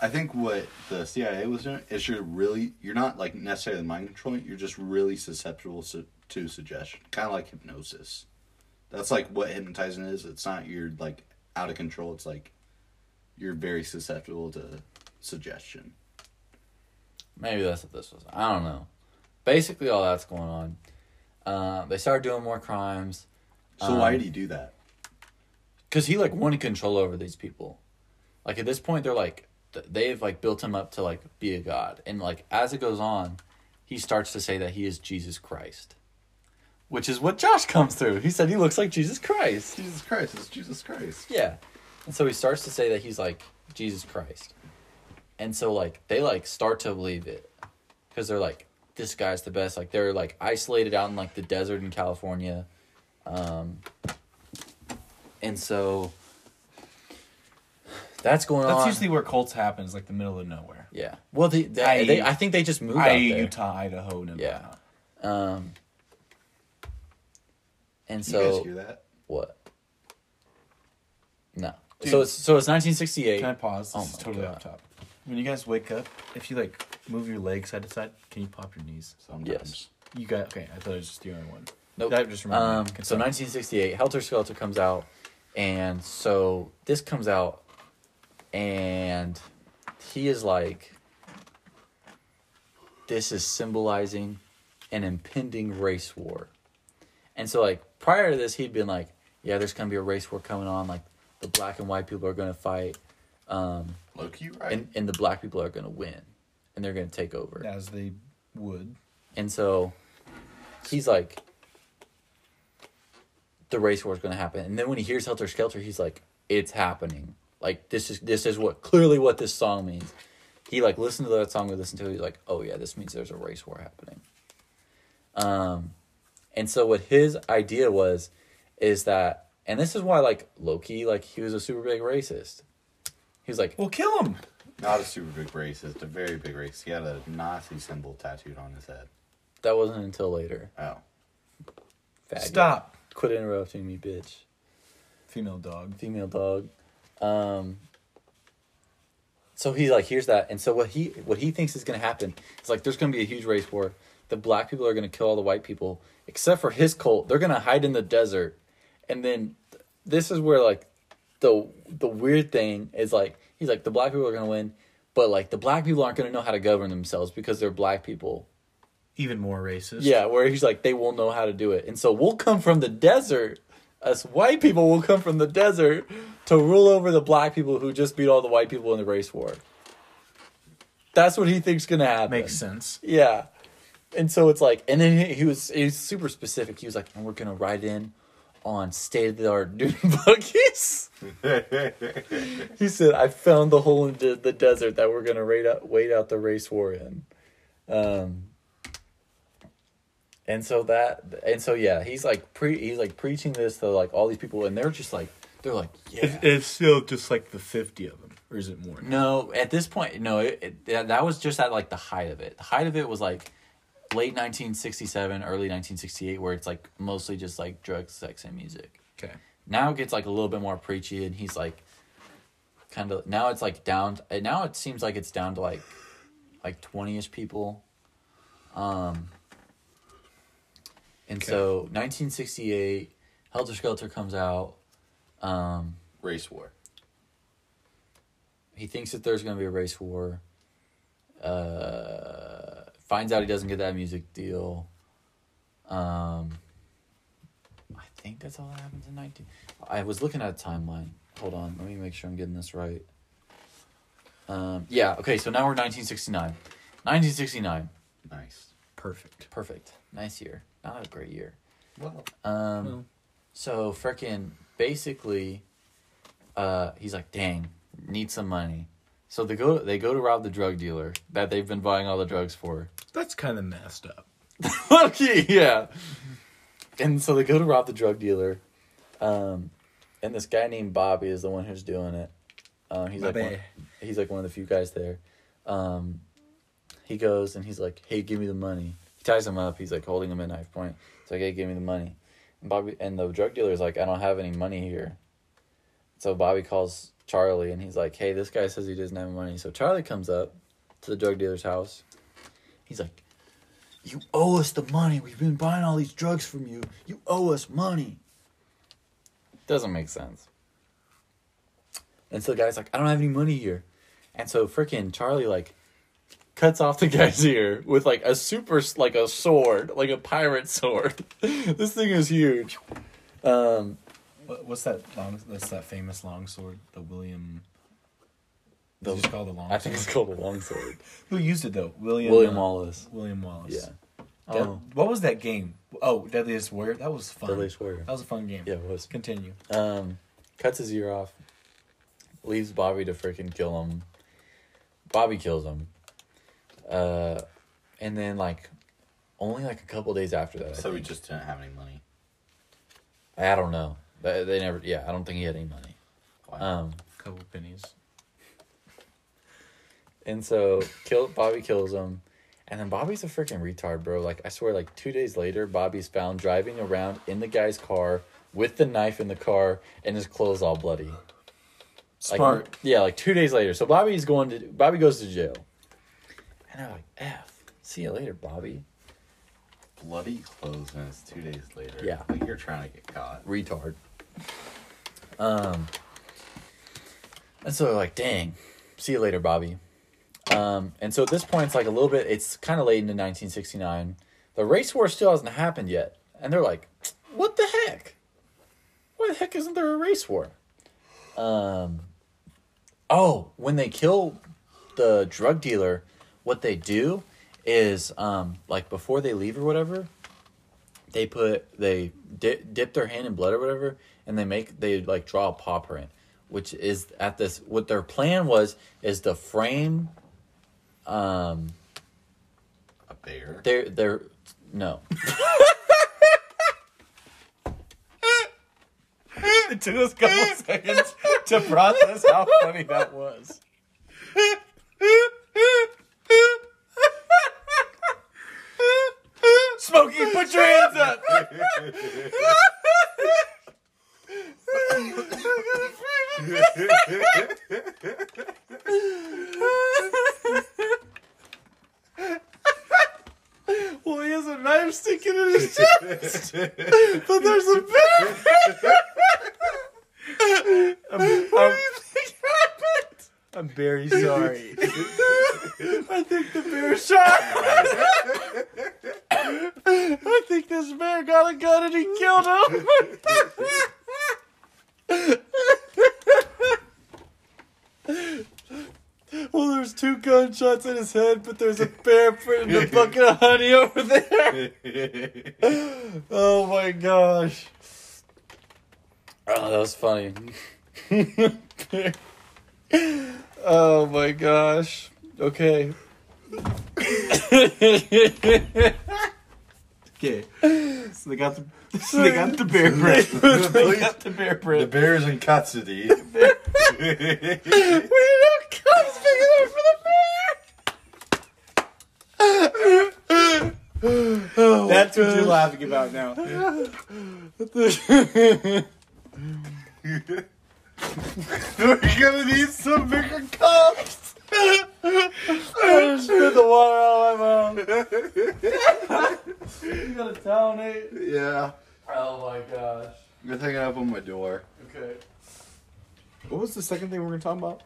I think what the CIA was doing is you're really you're not like necessarily mind controlling. You're just really susceptible su- to suggestion, kind of like hypnosis. That's like what hypnotizing is. It's not you're like out of control. It's like you're very susceptible to suggestion. maybe that's what this was i don't know basically all that's going on uh, they started doing more crimes So why Um, did he do that? because he like wanted control over these people like at this point they're like they've like built him up to like be a god, and like as it goes on, he starts to say that he is Jesus Christ, which is what Josh comes through. He said he looks like Jesus Christ. Jesus Christ, is Jesus Christ. Yeah. And so he starts to say that he's like Jesus Christ. And so like they like start to believe it cuz they're like this guy's the best. Like they're like isolated out in like the desert in California. Um and so that's going That's on. That's usually where cults happen. Is like the middle of nowhere. yeah. Well, they, they, I- they I think they just moved out I.e., there. Utah, Idaho, and Yeah. Um and you so guys hear that? what? No. Dude. so it's so it's 1968. Can I pause? This Oh is totally God. off top. When you guys wake up, if you like move your legs side to side, can you pop your knees? Sometimes. Yes. You got okay. I thought it was just the only one. Nope. That just. Um, so 1968, Helter Skelter comes out, and so this comes out, and he is like, this is symbolizing an impending race war, and so like prior to this, he'd been like, yeah, there's gonna be a race war coming on, like the black and white people are gonna fight, um, Loki, right? and and the black people are gonna win, and they're gonna take over. as they would. And so he's like, the race war is going to happen. And then when he hears Helter Skelter, he's like, it's happening. Like this is this is what clearly what this song means. He like listened to that song we listened to. It, he's like, oh yeah, this means there's a race war happening. Um, and so what his idea was, is that, and this is why like Loki, like he was a super big racist. He was like, Well, kill him. Not a super big racist, a very big racist. He had a Nazi symbol tattooed on his head. that wasn't until later. Oh. Faggot. Stop. Quit interrupting me, bitch. Female dog. female dog. Um, so he like hears that, and so what he what he thinks is going to happen is like there's going to be a huge race war. The black people are going to kill all the white people, except for his cult. They're going to hide in the desert, and then this is where like the the weird thing is like he's like the black people are to win, but like the black people aren't to know how to govern themselves because they're black people. Even more racist. Yeah, where he's like, they won't know how to do it. And so we'll come from the desert. Us white people will come from the desert to rule over the black people who just beat all the white people in the race war. That's what he thinks gonna happen. Makes sense. Yeah. And so it's like, and then he, he was he was super specific. He was like, and we're gonna ride in on state of the art [LAUGHS] dune buggies. [LAUGHS] he said, I found the hole in the, the desert that we're gonna wait out wait out the race war in. Um, and so that and so yeah, he's like pre he's like preaching this to like all these people, and they're just like they're like yeah. It, it's still just like the fifty of them, or is it more? No, at this point, no. It, it, that that was just at like the height of it. The height of it was like late 1967, early 1968, where it's like mostly just like drugs, sex, and music. Okay. Now it gets like a little bit more preachy, and he's like, kind of. Now it's like down. Now it seems like it's down to like, like 20ish people. Um. And Okay. so 1968, Helter Skelter comes out. Um Race war. he thinks that there's going to be a race war. Uh, finds out he doesn't get that music deal. Um, I think that's all that happens in 19. I was looking at a timeline. Hold on, let me make sure I'm getting this right. Um, yeah, okay, so now we're 1969. 1969. Nice. Perfect. Perfect. Nice year. Not a great year. Well, Um, Well. so frickin' basically, uh, he's like, "Dang, need some money." So they go they go to rob the drug dealer that they've been buying all the drugs for. That's kind of messed up. [LAUGHS] okay, yeah. And so they go to rob the drug dealer, um, and this guy named Bobby is the one who's doing it. Um, he's like one, he's like one of the few guys there. Um, he goes and he's like, "Hey, give me the money." He ties him up. He's like holding him at knife point. He's like, "Hey, give me the money." And Bobby and the drug dealer's like, "I don't have any money here." So Bobby calls Charlie and he's like, "Hey, this guy says he doesn't have money." So Charlie comes up to the drug dealer's house. He's like, "You owe us the money. We've been buying all these drugs from you. You owe us money." Doesn't make sense. And so the guy's like, "I don't have any money here," and so freaking Charlie like cuts off the [LAUGHS] guy's ear with like a super like a sword, like a pirate [LAUGHS] sword. this thing is huge. Um, What, what's that long? That's that famous longsword, the William. The, It's just called a long. I think it's called a longsword. [LAUGHS] Who used it though? William. William uh, Wallace. William Wallace. Yeah. That- Oh, What was that game? Oh, Deadliest Warrior. That was fun. Deadliest Warrior. That was a fun game. Yeah, it was. Continue. Um, cuts his ear off. Leaves Bobby to freaking kill him. Bobby kills him. Uh, and then like, only like a couple days after that. So we just didn't have any money. I don't know. They, they never. Yeah, I don't think he had any money. Wow. Um, couple pennies. and so kill Bobby kills him, and then Bobby's a freaking retard, bro. Like I swear, like two days later, Bobby's found driving around in the guy's car with the knife in the car and his clothes all bloody. Like, Smart. yeah, like two days later. So Bobby's going to Bobby goes to jail. And I'm like, F. See you later, Bobby. Bloody clothes and it's two days later. Yeah. Like you're trying to get caught. Retard. Um and so they're like, dang, see you later, Bobby. Um, and so at this point it's like a little bit it's kinda late into nineteen sixty nine. The race war still hasn't happened yet. And they're like, What the heck? Why the heck isn't there a race war? Um Oh, when they kill the drug dealer, what they do is um like before they leave or whatever, they put they dip, dip their hand in blood or whatever, and they make they like draw a paw print, which is at this. What their plan was is to frame. Um, A bear. their their no. [LAUGHS] It took us a couple seconds to process how funny that was. [LAUGHS] Smokey, put your hands up. Well, he has a knife sticking in his chest, but there's a bear. I'm, I'm, I'm very sorry. [LAUGHS] I think the bear shot. [LAUGHS] Think this bear got a gun and he killed him. well, there's two gunshots in his head, but there's a bear putting a bucket of honey over there. Oh my gosh. Oh, that was funny. Oh my gosh. Okay. [LAUGHS] okay. So they got the [LAUGHS] so they got the bear [LAUGHS] print. they got the bear bread. the print. bear's in custody. we don't cops big enough for the bear. That's what you're laughing about now. [LAUGHS] We're gonna need some bigger cups. I just spit the water out of my mouth. you got a towel, Nate? yeah. Oh my gosh. Good thing I opened my door. Okay. What was the second thing we were gonna talk about?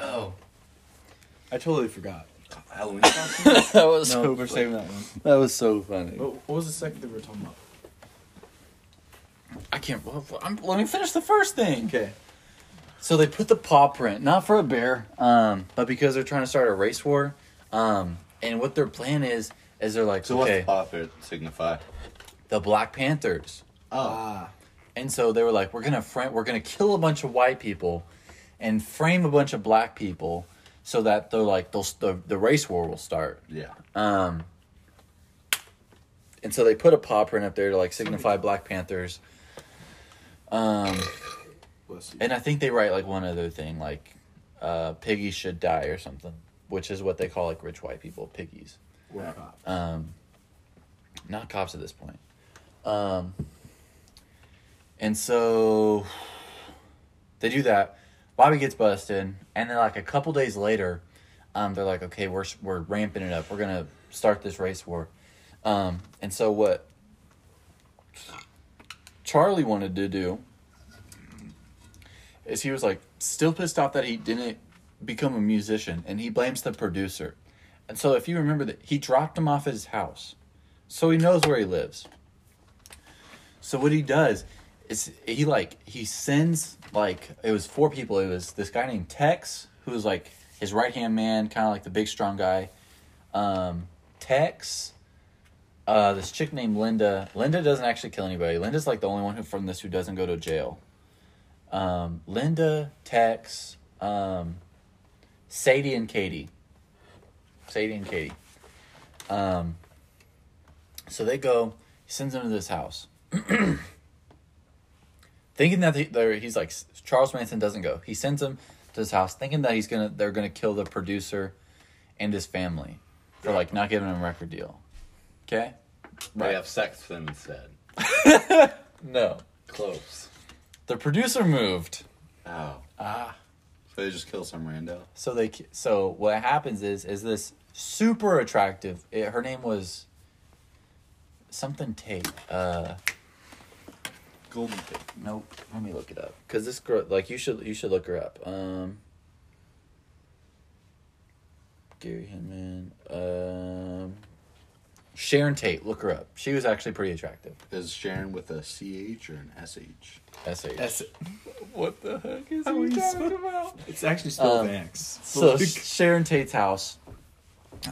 Oh, I totally forgot. Halloween costume? [LAUGHS] that was No, so. we're funny. saving that one. That was so funny. What, what was the second thing we were talking about? I can't. Well, I'm, let me finish the first thing. Okay. So they put the paw print, not for a bear, um, but because they're trying to start a race war. Um, and what their plan is, is they're like, So what's okay, the pop it signify? the Black Panthers. Ah. And so they were like, we're gonna frame, we're gonna kill a bunch of white people, and frame a bunch of black people, so that they're like, they'll, the the race war will start. Yeah. Um, and so they put a paw print up there to like signify Black Panthers. Um, Bless you. and I think they write like one other thing, like uh, piggies should die or something, which is what they call like rich white people, piggies. Cops. Um, not cops at this point. Um, and so they do that. Bobby gets busted, and then like a couple days later, um, they're like, okay, we're we're ramping it up. We're gonna start this race war. Um, and so what Charlie wanted to do is he was like still pissed off that he didn't become a musician, and he blames the producer. And so, if you remember that, he dropped him off at his house, so he knows where he lives. So what he does it's he like he sends like it was four people. It was this guy named Tex, who was like his right hand man, kind of like the big strong guy. Um, Tex, uh, this chick named Linda. Linda doesn't actually kill anybody. Linda's like the only one who from this who doesn't go to jail. Um, Linda, Tex, um, Sadie, and Katie. Sadie and Katie. Um, so they go. He sends them to this house, [CLEARS THROAT] thinking that they, they're, he's like Charles Manson doesn't go. He sends them to his house, thinking that he's gonna they're gonna kill the producer and his family for like not giving him a record deal. Okay. They have sex with him instead. [LAUGHS] [LAUGHS] No. Close. The producer moved. Oh. Ah. So they just kill some rando. So they so what happens is is this super attractive. It, her name was something Tate. Uh, Golden Tate. nope. Let me look it up because this girl like you should you should look her up. Um, Gary Hinman. Um, Sharon Tate. Look her up. She was actually pretty attractive. Is Sharon with a CH or an SH? S H. That's What the heck is How he talking so- about? it's actually spelled Um, with X. So Sharon Tate's house.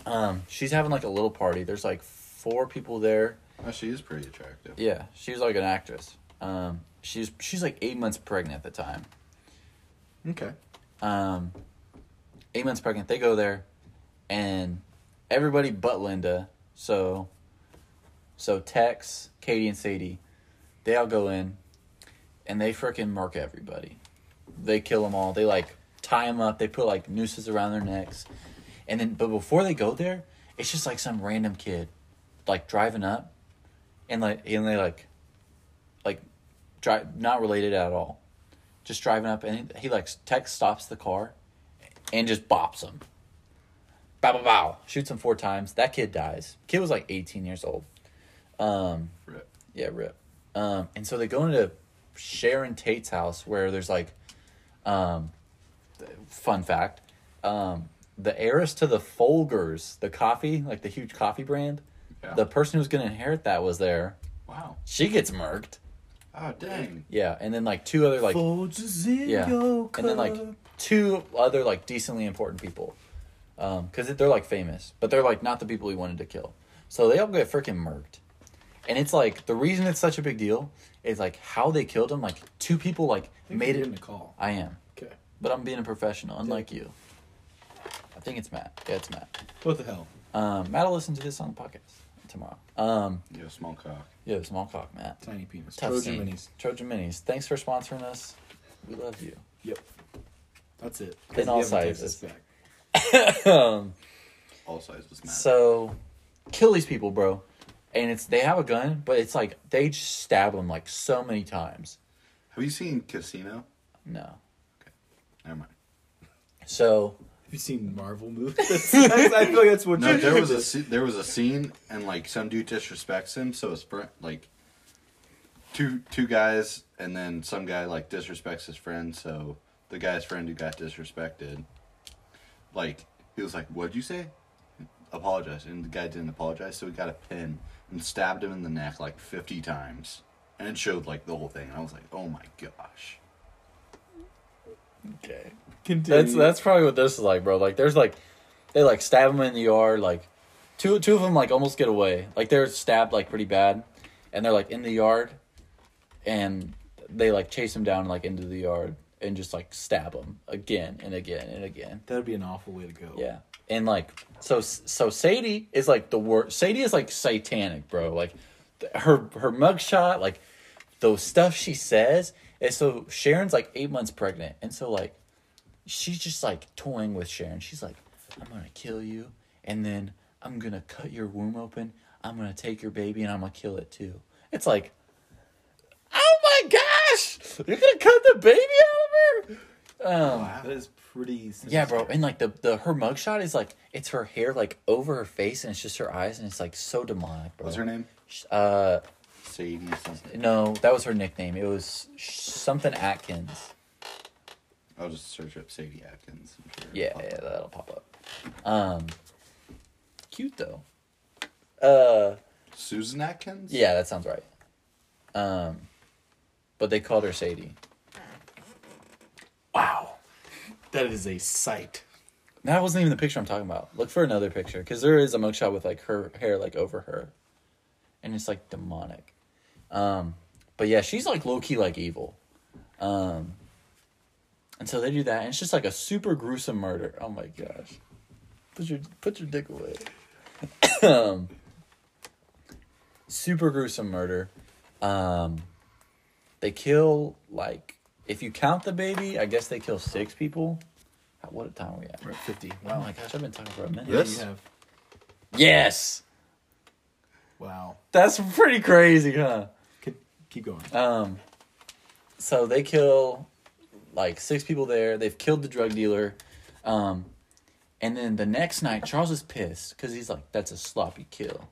Um, she's having like a little party. There's like four people there. Oh, she is pretty attractive. Yeah, she was like an actress. Um, she's she's like eight months pregnant at the time. okay. Um, eight months pregnant. They go there, and everybody but Linda. So, so Tex, Katie, and Sadie, they all go in, and they freaking murk everybody. They kill them all. They like tie them up. They put like nooses around their necks, and then but before they go there, it's just like some random kid, like driving up, and like and they like, like, drive not related at all just driving up and he, he like Tex stops the car and just bops him. Bow bow bow. Shoots him four times. That kid dies. Kid was like 18 years old. Um Rip. yeah, rip. Um and so they go into Sharon Tate's house where there's like um fun fact. Um the heiress to the Folgers, the coffee, like the huge coffee brand, Yeah. the person who's gonna inherit that was there. wow. She gets murked. Oh dang. Yeah, and then like two other like Folgers in yeah, your and then like two other like decently important people, um, because they're like famous, but they're like not the people he wanted to kill. So they all get freaking murked, and it's like the reason it's such a big deal is like how they killed him. Like two people like I think made it. getting a call. I am, Okay. but I'm being a professional, unlike you. I think it's Matt. Yeah, it's Matt. What the hell? Um, Matt will listen to this on the podcast tomorrow. Um, Yeah, small cock. yeah, small cock, Matt. Tiny penis. Tough Trojan scene. minis. Trojan minis. Thanks for sponsoring us. We love you. Yep. That's it. In 'Cause all we haven't sizes. Us back. um, All sizes matter. So, kill these people, bro. And it's they have a gun, but it's like they just stab them like so many times. Have you seen Casino? No. Okay, never mind. [LAUGHS] So Have you seen Marvel movies? That's- [LAUGHS] [LAUGHS] I feel like that's what. No, you- there was a sce- there was a scene and like some dude disrespects him, so his friend like two two guys and then some guy like disrespects his friend, so the guy's friend who got disrespected, like he was like, "What'd you say?" Apologize, and the guy didn't apologize, so he got a pin and stabbed him in the neck like fifty times, and it showed like the whole thing. And I was like, "Oh my gosh!" okay. Continue. That's that's probably what this is like, bro. Like there's like they like stab him in the yard. Like two two of them like almost get away. Like they're stabbed like pretty bad, and they're like in the yard, and they like chase him down like into the yard and just like stab them again and again and again. That'd be an awful way to go. Yeah. And like so so Sadie is like the worst. Sadie is like satanic, bro. Like her her mugshot, like the stuff she says. And so Sharon's like eight months pregnant, and so like she's just like toying with Sharon. She's like, "I'm gonna kill you, and then I'm gonna cut your womb open. I'm gonna take your baby, and I'm gonna kill it too." It's like, oh my gosh, you're gonna cut the baby out of her. Um, Wow. That is pretty. yeah, bro, and like the the her mugshot is like it's her hair like over her face, and it's just her eyes, and it's like so demonic, bro. What's her name? Uh, Sadie something. no, that was her nickname. It was something Atkins. I'll just search up Sadie Atkins. Sure Yeah, yeah, up. that'll pop up. Um, cute though. Uh, Susan Atkins. yeah, that sounds right. Um, but they called her Sadie. Wow. That is a sight. That wasn't even the picture I'm talking about. Look for another picture because there is a mugshot with like her hair like over her, and it's like demonic. Um, but yeah, she's like low key like evil. Um, and so they do that, and it's just like a super gruesome murder. Oh my gosh, put your put your dick away. [COUGHS] um, super gruesome murder. Um, they kill like if you count the baby, I guess they kill six people. What time are we at? We're at 50. Oh Wow. my gosh, I've been talking for a minute. Yes. you have. Yes, Wow. that's pretty crazy, huh? Keep, keep going. Um, so they kill like six people there. They've killed the drug dealer. Um, and then the next night, Charles is pissed because he's like, "That's a sloppy kill."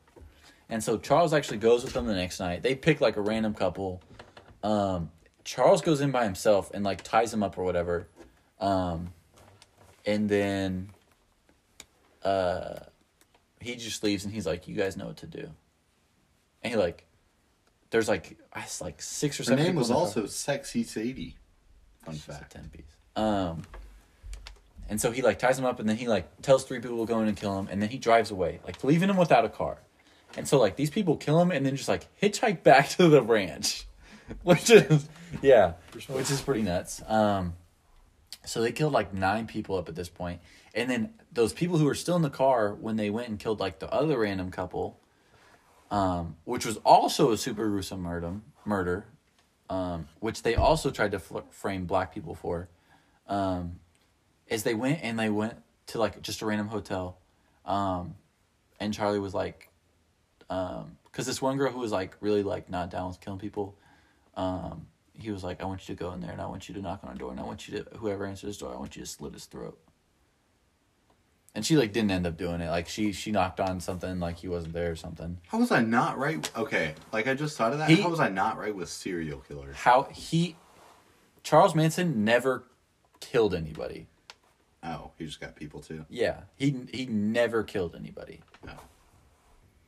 And so Charles actually goes with them the next night. They pick like a random couple. Um, Charles goes in by himself and like ties him up or whatever. Um, and then uh, he just leaves and he's like, "You guys know what to do." And he like, there's like, I like six or Her seven. name people was the car. also Sexy Sadie. Fun She's fact. ten piece. Um, and so he like ties him up, and then he like tells three people to go in and kill him, and then he drives away, like leaving him without a car. And so like these people kill him, and then just like hitchhike back [LAUGHS] to the ranch, [LAUGHS] which is yeah, which is pretty nuts. Um, so they killed like nine people up at this point, and then those people who were still in the car when they went and killed like the other random couple, um, which was also a super gruesome murder, murder, um, which they also tried to fl- frame black people for, um, is they went and they went to like just a random hotel, um, and Charlie was like, um, because this one girl who was like really like not down with killing people, um, he was like, I want you to go in there and I want you to knock on a door and I want you to whoever answers his door, I want you to slit his throat. And she like didn't end up doing it. Like she she knocked on something like he wasn't there or something. How was I not right? Okay, like I just thought of that. He- How was I not right with serial killers? How he Charles Manson never killed anybody. Oh, he just got people too. Yeah, he he never killed anybody. Oh,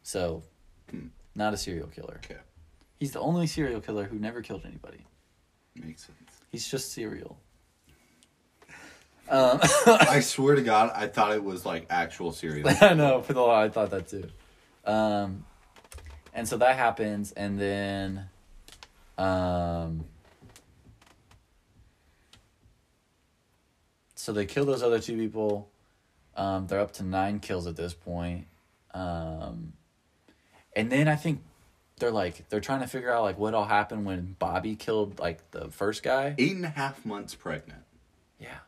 So, Hmm. not a serial killer. okay, He's the only serial killer who never killed anybody. makes sense. He's just serial. [LAUGHS] Um, I swear to God, I thought it was like actual serial. [LAUGHS] I know for the law, I thought that too. Um, and so that happens, and then, um, so they kill those other two people. Um, they're up to nine kills at this point. Um, and then I think they're like they're trying to figure out like what all happened when Bobby killed like the first guy. Eight and a half months pregnant. Yeah,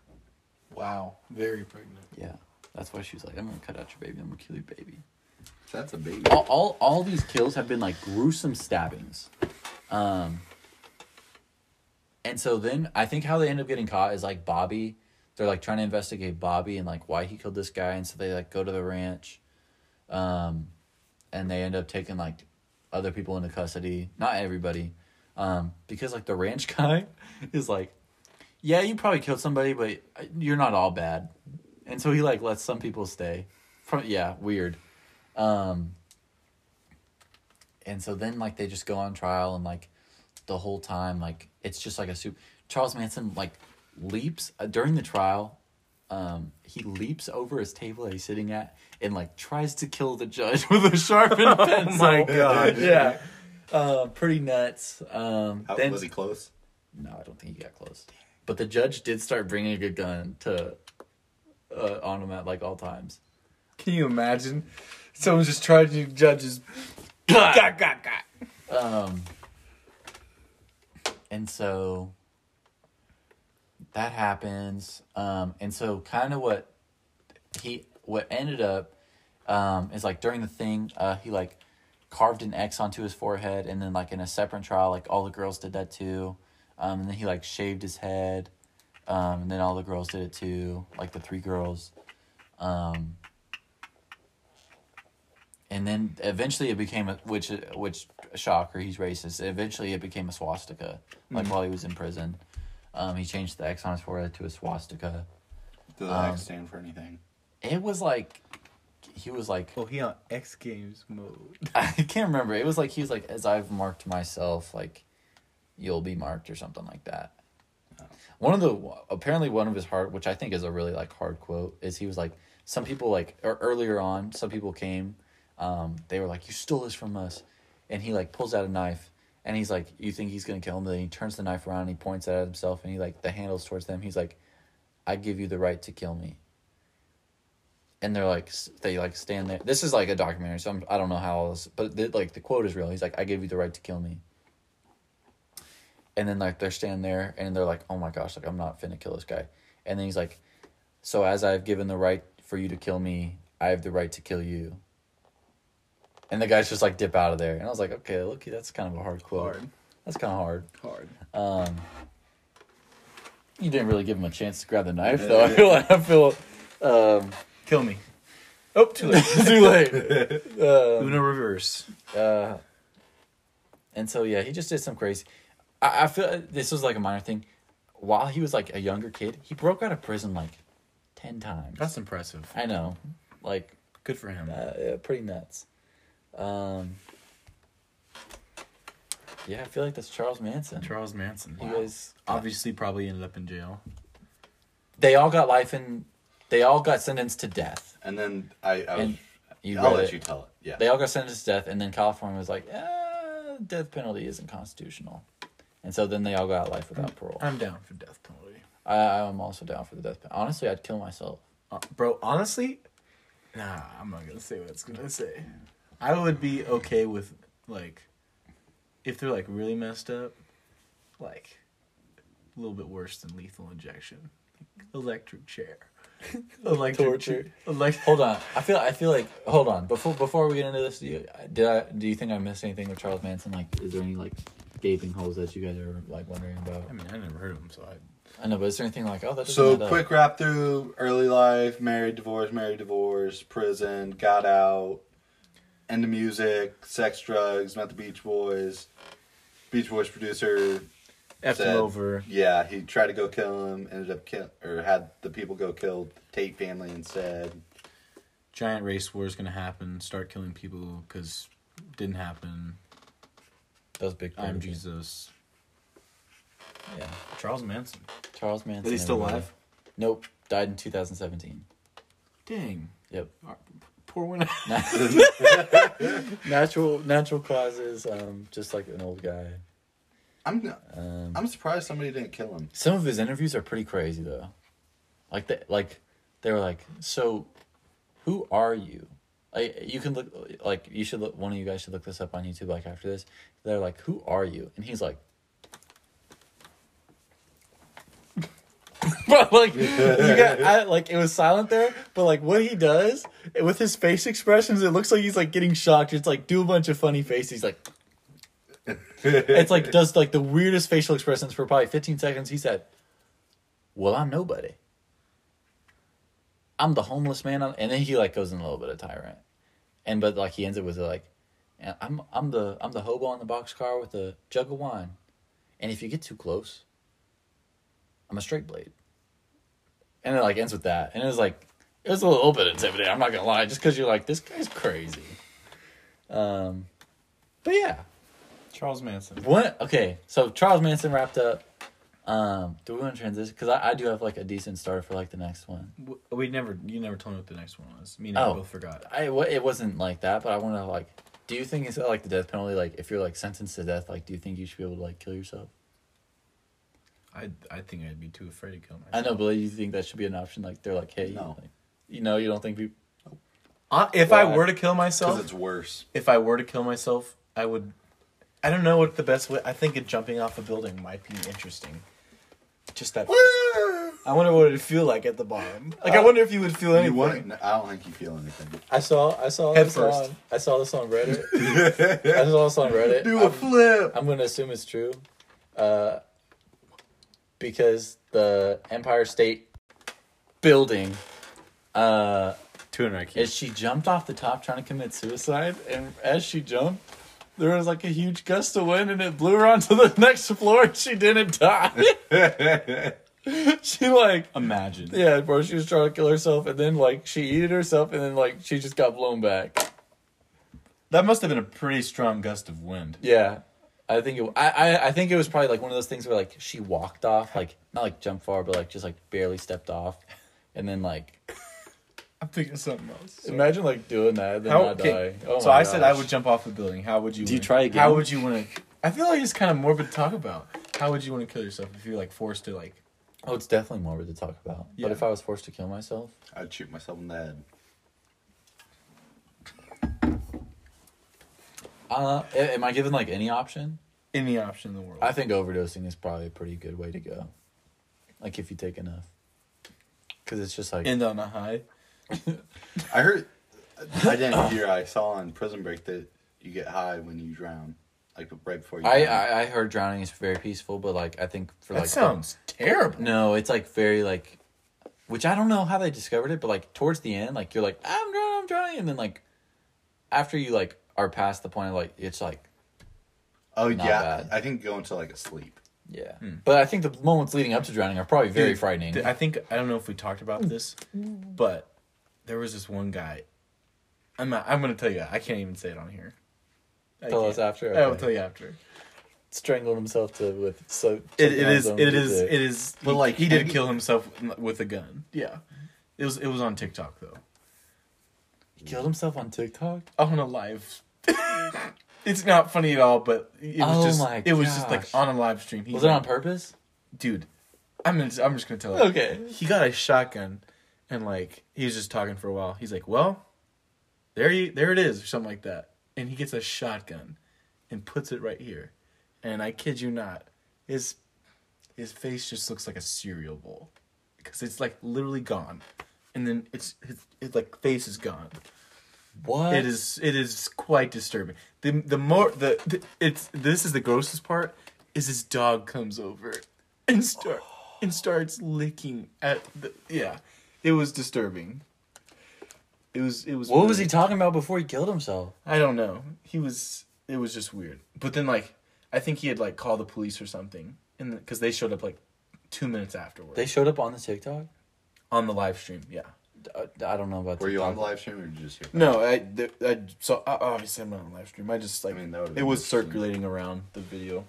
Wow. Very pregnant. yeah. That's why she was like, "I'm gonna cut out your baby. I'm gonna kill your baby." That's a baby. all, all all these kills have been like gruesome stabbings um and so then i think how they end up getting caught is like bobby they're like trying to investigate bobby and like why he killed this guy and so they like go to the ranch um and they end up taking like other people into custody not everybody um because like the ranch [LAUGHS] guy is like yeah you probably killed somebody but you're not all bad and so he like lets some people stay from yeah weird um, and so then like they just go on trial and like the whole time like it's just like a soup. Charles Manson like leaps uh, during the trial. Um, he leaps over his table that he's sitting at and like tries to kill the judge [LAUGHS] with a sharpened [LAUGHS] pencil. Oh my God. yeah, uh, pretty nuts. Um, How, then was he close? no, I don't think he got close. But the judge did start bringing a gun to uh, on him at like all times. Can you imagine? Someone's just trying to judges. Got, got, got. Um, and so that happens. Um, and so kind of what he what ended up um, is like during the thing, uh, he like carved an X onto his forehead, and then like in a separate trial, like all the girls did that too. Um, and then he like shaved his head, um, and then all the girls did it too, like the three girls. Um, and then eventually it became a which which shocker he's racist. Eventually it became a swastika, like while he was in prison. Um, he changed the X on his forehead to a swastika. Does the Um, X stand for anything? It was like he was like Oh, he on X Games mode. [LAUGHS] I can't remember. It was like he was like as I've marked myself like you'll be marked or something like that. One of the apparently one of his hard, which I think is a really like hard quote, is he was like, some people like or earlier on, some people came, um, they were like, you stole this from us, and he like pulls out a knife, and he's like, you think he's gonna kill him? Then he turns the knife around, and he points it at himself, and he like the handles towards them. He's like, I give you the right to kill me. And they're like, they like stand there. This is like a documentary, so I'm, I don't know how else, but the, like the quote is real. He's like, I give you the right to kill me. And then like they're standing there, and they're like, oh my gosh, like I'm not finna kill this guy. And then he's like, so as I've given the right for you to kill me, I have the right to kill you. And the guys just like dip out of there, and I was like, okay, look, that's kind of a hard quote. Hard. That's kind of hard. Hard. Um, you didn't really give him a chance to grab the knife, though. [LAUGHS] I feel like I feel um, Kill me. Oh, too late. [LAUGHS] too late. Um, Uno reverse. uh, and so yeah, he just did some crazy. I, I feel this was like a minor thing. While he was like a younger kid, he broke out of prison like ten times. That's impressive. I know, like Good for him. uh, yeah, pretty nuts. Um, yeah, I feel like that's Charles Manson. Charles Manson. You was obviously probably ended up in jail. they all got life and They all got sentenced to death. And then I, I was, you I'll let it. you tell it. Yeah. They all got sentenced to death, and then California was like, eh, death penalty isn't constitutional. And so then they all got life without parole. I'm down for death penalty. I, I'm also down for the death penalty. Honestly, I'd kill myself. Uh, bro, honestly, nah, I'm not gonna say what it's gonna say. I would be okay with like if they're like really messed up, like a little bit worse than lethal injection, electric chair, [LAUGHS] electric Torture. chair, elect- Hold on, I feel I feel like hold on before before we get into this. Do you, did I do you think I missed anything with Charles Manson? Like, is there any like gaping holes that you guys are like wondering about? I mean, I never heard of him, so I. I know, but is there anything like oh that's So add up? quick wrap through early life, married, divorced, married, divorced, prison, got out, into music, sex, drugs, met the Beach Boys. Beach Boys producer, Effed Said- him over. yeah, he tried to go kill him, ended up kill or had the people go kill the Tate family instead. Giant race war is gonna happen. Start killing people because didn't happen. That was a big. part I'm of. Jesus. Yeah, Charles Manson. Charles Manson. Is he still everybody. alive? Nope, died in 2017. Dang. Yep. Poor winner. [LAUGHS] [LAUGHS] natural natural causes. Um, just like an old guy. I'm Um, I'm surprised somebody didn't kill him. some of his interviews are pretty crazy though. Like they like they were like, so who are you? Like you can look like you should look. One of you guys should look this up on YouTube. Like after this, they're like, who are you? And he's like. [LAUGHS] But like you got I, [LAUGHS] like it was silent there, but like what he does with his face expressions, it looks like he's like getting shocked. It's like do a bunch of funny faces. He's like, it's like does like the weirdest facial expressions for probably 15 seconds. He said, "Well, I'm nobody. I'm the homeless man," and then he like goes in a little bit of tyrant, and but like he ends it with like, "I'm I'm the I'm the hobo in the boxcar with a jug of wine, and if you get too close, I'm a straight blade." And it like ends with that, and it was like it was a little bit intimidating. I'm not gonna lie, just because you're like this guy's crazy. Um, but yeah, Charles Manson. what? Okay, so Charles Manson wrapped up. Um, do we want to transition? Because I, I do have like a decent start for like the next one. We never, you never told me what the next one was. Me and I Oh. both forgot. I it wasn't like that, but I want to like. Do you think it's like the death penalty? Like, if you're like sentenced to death, like, do you think you should be able to like kill yourself? I, I think I'd be too afraid to kill myself. I know, but you think that should be an option? Like, they're like, hey, No. like, you know, you don't think people. Uh, if I Why? were to kill Because myself, it's worse. if I were to kill myself, I would. I don't know what the best way. I think it jumping off a building might be interesting. Just that. I wonder what it'd feel like at the bottom. Like I Uh, wonder if you would feel You anything. want? no, I don't think you feel anything. I saw, I saw Head this first. on, I saw this on Reddit. [LAUGHS] I saw this on Reddit. Do a I'm- flip. I'm going to assume it's true. Uh, because the Empire State Building, uh, Two as she jumped off the top trying to commit suicide, and as she jumped, there was like a huge gust of wind, and it blew her onto the [LAUGHS] next floor, and she didn't die. [LAUGHS] she like, Imagine. yeah, bro, she was trying to kill herself, and then like she eated herself, and then like she just got blown back. That must have been a pretty strong gust of wind. Yeah, I think it. I, I I think it was probably like one of those things where like she walked off, like not like jump far, but like just like barely stepped off, and then like I'm thinking of something else. imagine like doing that and then How, not okay, die. Oh so my I said I would jump off a building. How would you? Do you wanna- try again? How would you want to? I feel like it's kind of morbid to talk about. How would you want to kill yourself if you're like forced to like? Oh, it's definitely morbid to talk about. Yeah. But if I was forced to kill myself, I'd shoot myself in the head. Uh, a- am I given like any option? Any option in the world. I think overdosing is probably a pretty good way to go. Like if you take enough, because it's just like End on a high. [LAUGHS] I heard. I didn't hear. I saw on Prison Break that you get high when you drown, like right before you. I, drown. I I heard drowning is very peaceful, but like I think for That like sounds terrible. no, it's like very like, which I don't know how they discovered it, but like towards the end, like you're like I'm drowning, I'm drowning, and then like after you like are past the point of like it's like oh yeah, bad. I think go into like a sleep. yeah, hmm. but I think the moments leading up to drowning are probably very Dude, frightening. Th- I think I don't know if we talked about this, but there was this one guy. I'm not, I'm gonna tell you. I can't even say it on here. I Tell can't. us after. I will tell you after. Strangled himself to with so. It, it is. It is. It is. But, he, like, he did have you- kill himself with a gun. Yeah, it was. It was on TikTok though. He killed himself on TikTok. On a live. It's not funny at all, but it was Oh just. my it was just like gosh. on a live stream. He Was it on purpose? dude? I'm. Gonna, I'm just gonna tell you. Okay. he got a shotgun and like he was just talking for a while he's like well there you there it is or something like that and he gets a shotgun and puts it right here and i kid you not his his face just looks like a cereal bowl because it's like literally gone and then it's his, his like face is gone What? it is it is quite disturbing. The the more the, the it's this is the grossest part is his dog comes over and start and starts licking at the yeah. It was disturbing. It was it was What was he talking about before he killed himself? i don't know. He was it was just weird. But then like i think he had like called the police or something and because they showed up like two minutes afterwards. They showed up on the TikTok. on the live stream yeah I, I don't know about. Were you on the live stream or did you just hear? no i, th- I so uh, obviously i'm not on live stream i just like I mean, that would've it was circulating around the video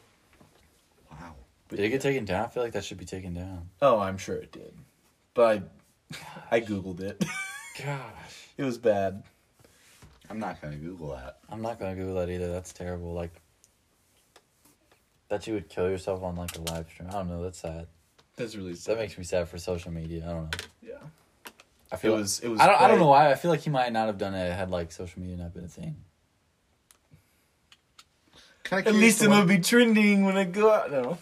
Wow. Did it get taken down? I feel like that should be taken down. Oh, I'm sure it did. But I, I googled it. Gosh, [LAUGHS] it was bad. I'm not gonna Google that. I'm not gonna Google that either. That's terrible. Like that you would kill yourself on like a live stream. I don't know. That's sad. That's really sad. That makes me sad for social media. I don't know. yeah. I It feel was. It was. I don't. I don't know why. I feel like he might not have done it had like social media not been a thing. Kinda At least it what- would be trending when I go out. No.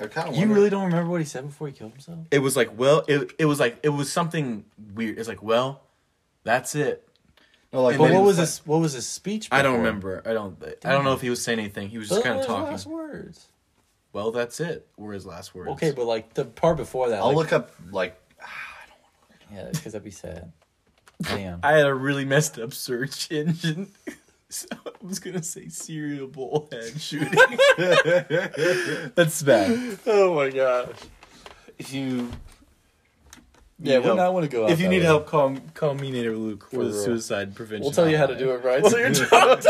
I kinda You really don't remember what he said before he killed himself? It was like well. It it was like it was something weird. It's like well, that's it. No, like, And But what was was his? What was his speech? I don't remember. I don't. I don't know if he was saying anything. He was just Those kind were of his talking. Last words. Well, that's it. Were his last words. Okay, but like the part before that. I'll like, look up like Yeah, because that'd be sad. Damn. I had a really messed up search engine. [LAUGHS] So I was gonna say serial bullhead shooting. [LAUGHS] That's bad. oh my gosh. If you. Yeah, Need we help. not want to go out If you that need way. help, call call me Nader Luke for For the real. suicide prevention. We'll tell you how to do it right. So you're trying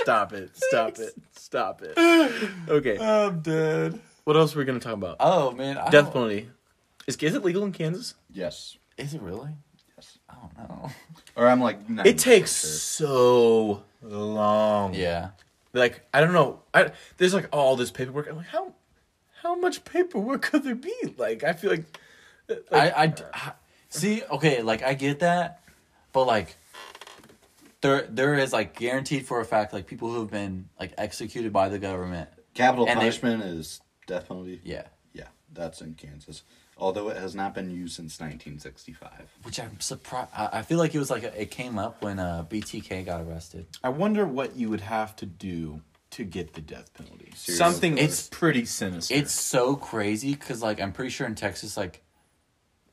Stop it! Stop it! Stop it! [LAUGHS] Okay, I'm dead. what else are we gonna talk about? Oh man, I Death don't- penalty. Is is it legal in Kansas? yes, Is it really? yes, I don't know. [LAUGHS] or I'm like It takes sure. so long. Yeah. Like I don't know. I there's like all this paperwork. I'm like, how how much paperwork could there be? Like I feel like, uh, like I, I, I- see. Okay, like I get that, but like there there is like guaranteed for a fact like people who have been like executed by the government. Capital And they- punishment is death penalty. Yeah. Yeah, that's in Kansas. Although it has not been used since 1965. Which I'm surprised. I, I feel like it was like a, it came up when uh, BTK got arrested. I wonder what you would have to do to get the death penalty. Serial Something killer. it's pretty sinister. It's so crazy because like I'm pretty sure in Texas like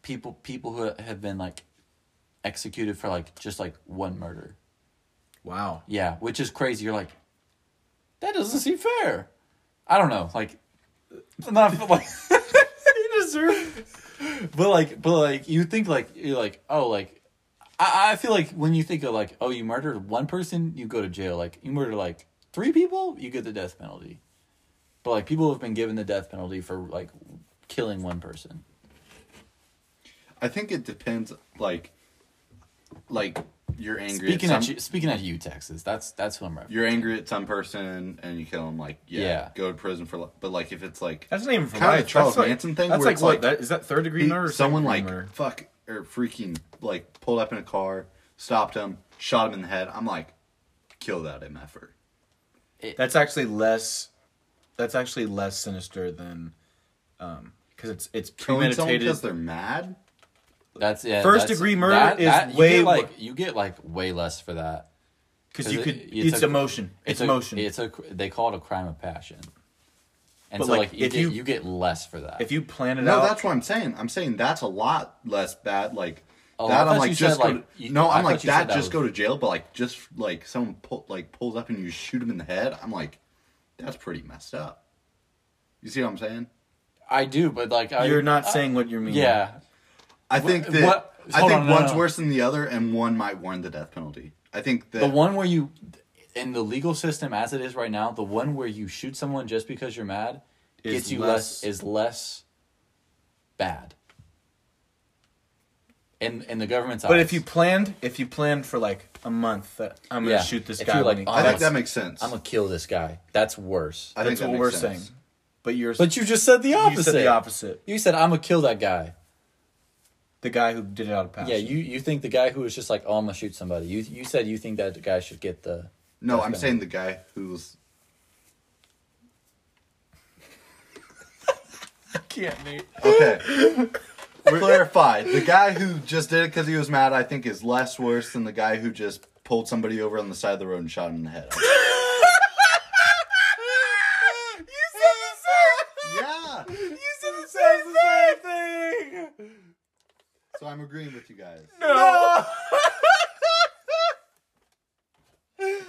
people people who have been like executed for like just like one murder. wow. Yeah, which is crazy. You're like, that doesn't seem fair. I don't know, like, [LAUGHS] not like you deserve. But like, but like, you think like you're like, oh, like, I I feel like when you think of like, oh, you murdered one person, you go to jail. Like, you murder like three people, you get the death penalty. But like people have been given the death penalty for like killing one person. I think it depends. Like, like you're angry. Speaking at at you, speaking at you, Texas. That's that's who I'm referencing. you're angry at some person and you kill them. Like, yeah, Yeah. go to prison for. li- But like, if it's like That's not even for Kinda life. the Charles that's like, Manson thing That's where like it's what? that, is that third degree murder? Or someone like degree murder? fuck or freaking like pulled up in a car, stopped him, shot him in the head. I'm like, kill that mf'er. That's actually less. That's actually less sinister than, um, because it's it's Killing premeditated. because they're mad. That's yeah. First that's- degree murder is you way get, like you get like way less for that. Because you 'Cause could. it- It's, it's a- emotion. It's, a, emotion. It's a they call it a crime of passion. And But, so like, like, you if get you- you get less for that. if you plan it No, out. No, that's what I'm saying. I'm saying that's a lot less bad. Like Oh, that, I'm like you just said, go like, to, you- no. I I'm like thought you that. that Just was- go to jail. But like just like someone pull, like pulls up and you shoot him in the head. I'm like, that's pretty messed up. You see what I'm saying? I do, but like I, You're not I- saying what you mean. Yeah, I think that what- I think on, no, one's no. worse than the other, and one might warrant the death penalty. I think that the one where you in the legal system as it is right now, the one where you shoot someone just because you're mad gets you less- less is less bad. In in the government's But eyes. But if you planned, if you planned for like a month that I'm gonna Yeah. shoot this If guy, like, when he- oh, I think that makes sense. I'm gonna kill this guy, that's worse. I think that's that what makes we're sense. saying. But you're But you just said the you opposite. said the opposite. You said I'm gonna kill that guy. The guy who did it out of passion. Yeah, you you think the guy who was just like, oh, I'm gonna shoot somebody. You you said you think that guy should get the. No, I'm penalty. saying the guy who's [LAUGHS] can't, Nate. okay. [LAUGHS] Clarify. The guy who just did it because he was mad, I think, is less worse than the guy who just pulled somebody over on the side of the road and shot him in the head. [LAUGHS] yeah. You said the same thing. So I'm agreeing with you guys. No. [LAUGHS]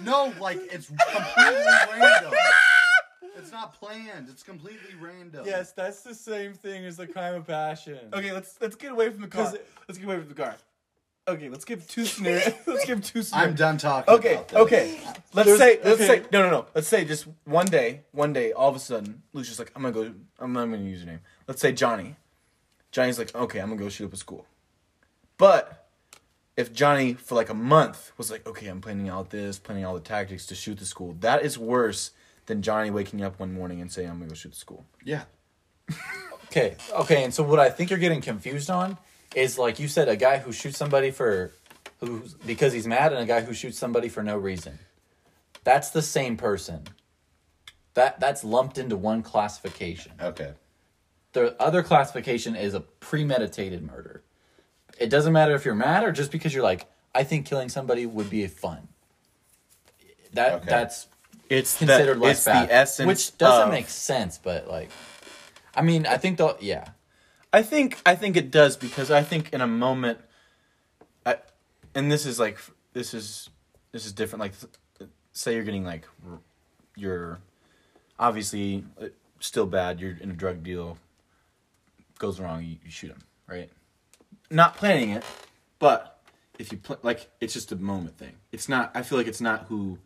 No, like it's completely random. It's not planned. It's completely random. Yes, that's the same thing as the crime of passion. Okay, let's let's get away from the car. 'Cause it- Let's get away from the car. Okay, let's give two [LAUGHS] scenarios. [LAUGHS] let's give two scenarios. I'm done talking. Okay, about this. okay. Let's There's- say let's okay. say no no no. Let's say just one day, one day, all of a sudden, Lucia's like, I'm gonna go. I'm not gonna use your name. Let's say Johnny. Johnny's like, okay, I'm gonna go shoot up a school. But if Johnny for like a month was like, okay, I'm planning out this, planning all the tactics to shoot the school, that is worse than Johnny waking up one morning and saying, I'm gonna go shoot the school. Yeah. [LAUGHS] Okay, okay, and so what I think you're getting confused on is like you said, a guy who shoots somebody for who because he's mad, and a guy who shoots somebody for no reason. That's the same person. That that's lumped into one classification. Okay. The other classification is a premeditated murder. It doesn't matter if you're mad or just because you're like, I think killing somebody would be fun. That Okay. that's It's considered the, less it's bad, the essence, which doesn't of- make sense. But like, I mean, I think the yeah, I think I think it does because I think in a moment, I, and this is like this is this is different. Like, say you're getting like you're obviously uh, still bad. You're in a drug deal, goes wrong. You, you shoot him, right? Not planning it, but if you pl- like, it's just a moment thing. It's not. I feel like it's not who.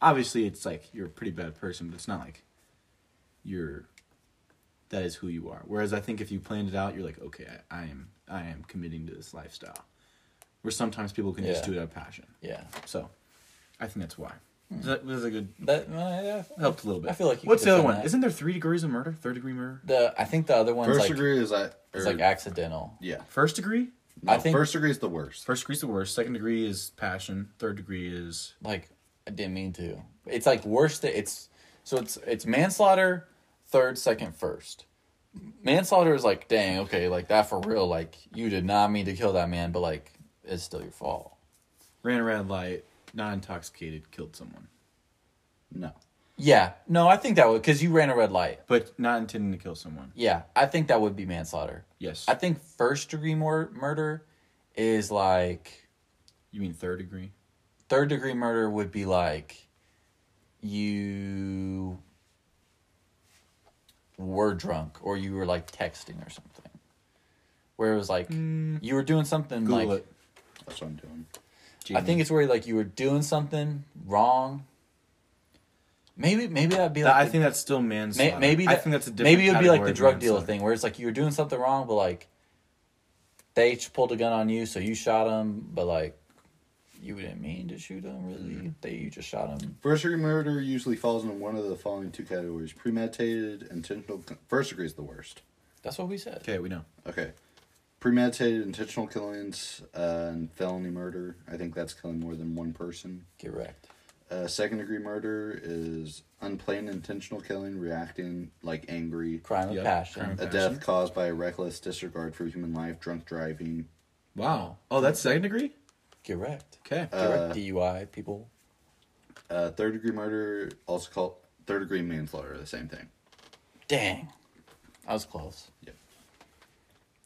Obviously, it's like you're a pretty bad person, but it's not like you're that is who you are. Whereas I think if you planned it out, you're like, okay, I, I am I am committing to this lifestyle. Where sometimes people can just do it out of passion. yeah. So I think that's why. Is that was a good That uh, yeah, helped a little bit. I feel like you what's could the other defend one? that. Isn't there three degrees of murder? Third degree murder? the I think the other one's First like degree is that. it's like accidental. yeah. First degree? No, I think- first degree is the worst. First degree is the worst. Second degree is passion. Third degree is Like I didn't mean to. It's like worse. That it's so it's it's manslaughter, third, second, first. Manslaughter is like, dang, okay, like that for real. Like you did not mean to kill that man, but like it's still your fault. ran a red light, not intoxicated, killed someone, No. Yeah, no, I think that would because you ran a red light. but not intending to kill someone. Yeah, I think that would be manslaughter. Yes. I think first degree mur- murder is like you mean third degree? third degree murder would be like you were drunk or you were like texting or something. Where it was like mm. you were doing something Google like it. That's what I'm doing. I think it's where like you were doing something wrong Maybe maybe that'd be like I the- think that's still may, manslaughter. maybe I that, think that's a different. maybe it would be like the drug dealer thing where it's like you were doing something wrong, but like they pulled a gun on you, so you shot him, but like you didn't mean to shoot him. Really, mm-hmm. they you just shot him. First degree murder usually falls into one of the following two categories: premeditated, intentional. First degree is the worst. That's what we said. Okay, we know. Okay. Premeditated intentional killings uh, and felony murder. I think that's killing more than one person. Correct. Uh, second degree murder is unplanned intentional killing, reacting like angry. Crime of Yep, passion. crime A of- death caused by a reckless disregard for human life, drunk driving. Wow. Oh, that's second degree. Correct. Okay. Get Uh. DUI people. Uh, third degree murder, also called third degree manslaughter, the same thing. Dang, I was close. Yep.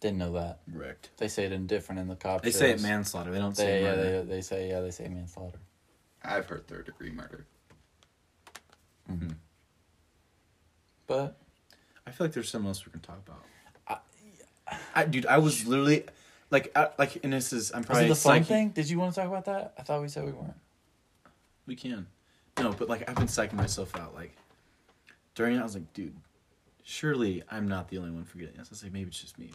Didn't know that. Wrecked. They say it indifferent in the cop. They say it manslaughter. They don't They, say yeah, murder. they, they say yeah, they say manslaughter. I've heard third degree murder. Mm-hmm. But I feel like there's something else we can talk about. I, dude, I was literally like, I, like, and this is I'm was probably it the fun thing? Did you want to talk about that? I thought we said we weren't. We can. No, but like I've been psyching myself out. Like during it, I was like, dude, surely I'm not the only one forgetting this. I was like, maybe it's just me.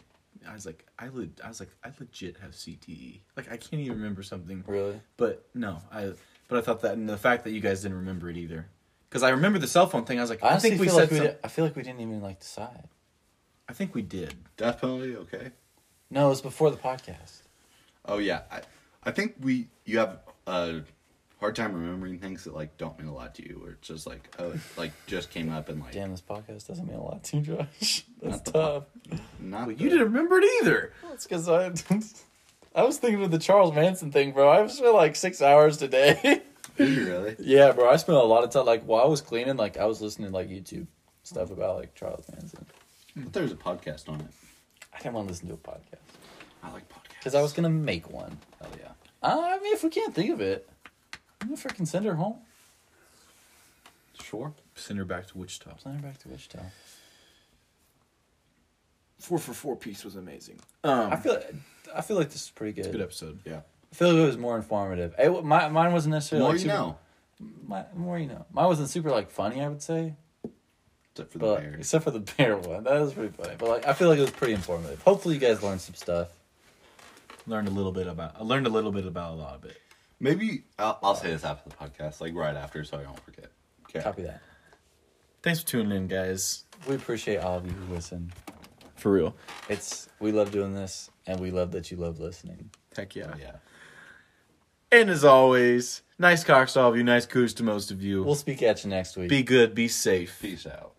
I was like, I le- I was like, I legit have CTE. Like I can't even remember something. Really? But no, I. But I thought that, and the fact that you guys didn't remember it either, because I remember the cell phone thing. I was like, I I, think we feel said. like we. some- Did, I feel like we didn't even like decide. I think we did. Death penalty, okay. No, it was before the podcast. Oh yeah, I, I think we you have a hard time remembering things that like don't mean a lot to you, or it's just like oh, it, like just came up and like Damn, this podcast doesn't mean a lot to you, Josh. [LAUGHS] That's Not the tough. not. Well, the- you didn't remember it either. That's because I. [LAUGHS] I was thinking of the Charles Manson thing, bro. I spent like six hours today. [LAUGHS] Did you really? yeah, bro. I spent a lot of time. Like while I was cleaning, like I was listening to like YouTube stuff about like Charles Manson. But there's a podcast on it. I didn't want to listen to a podcast I like podcasts because I was gonna make one. Hell yeah. I mean, if we can't think of it, I'm gonna freaking send her home. Sure. Send her back to Wichita. Send her back to Wichita. Four for four piece was amazing. Um, I feel. I feel like this is pretty good. It's a good episode. Yeah. I feel like it was more informative. It, my, mine wasn't necessarily More like you super, know. My, more you know. Mine wasn't super like funny. I would say, Except for the but bears. except for the [LAUGHS] bear one, that was pretty funny. But like, I feel like it was pretty informative. Hopefully, you guys learned some stuff. Learned a little bit about. I learned a little bit about a lot of it. Maybe I'll, I'll say this after the podcast, like right after, so I don't forget. Okay. Copy that. Thanks for tuning in, guys. We appreciate all of you who listen. For real. It's we love doing this, and we love that you love listening. Heck yeah. Oh, yeah. And as always, nice cocks to all of you, nice coos to most of you. We'll speak at you next week. be good, be safe. Peace out.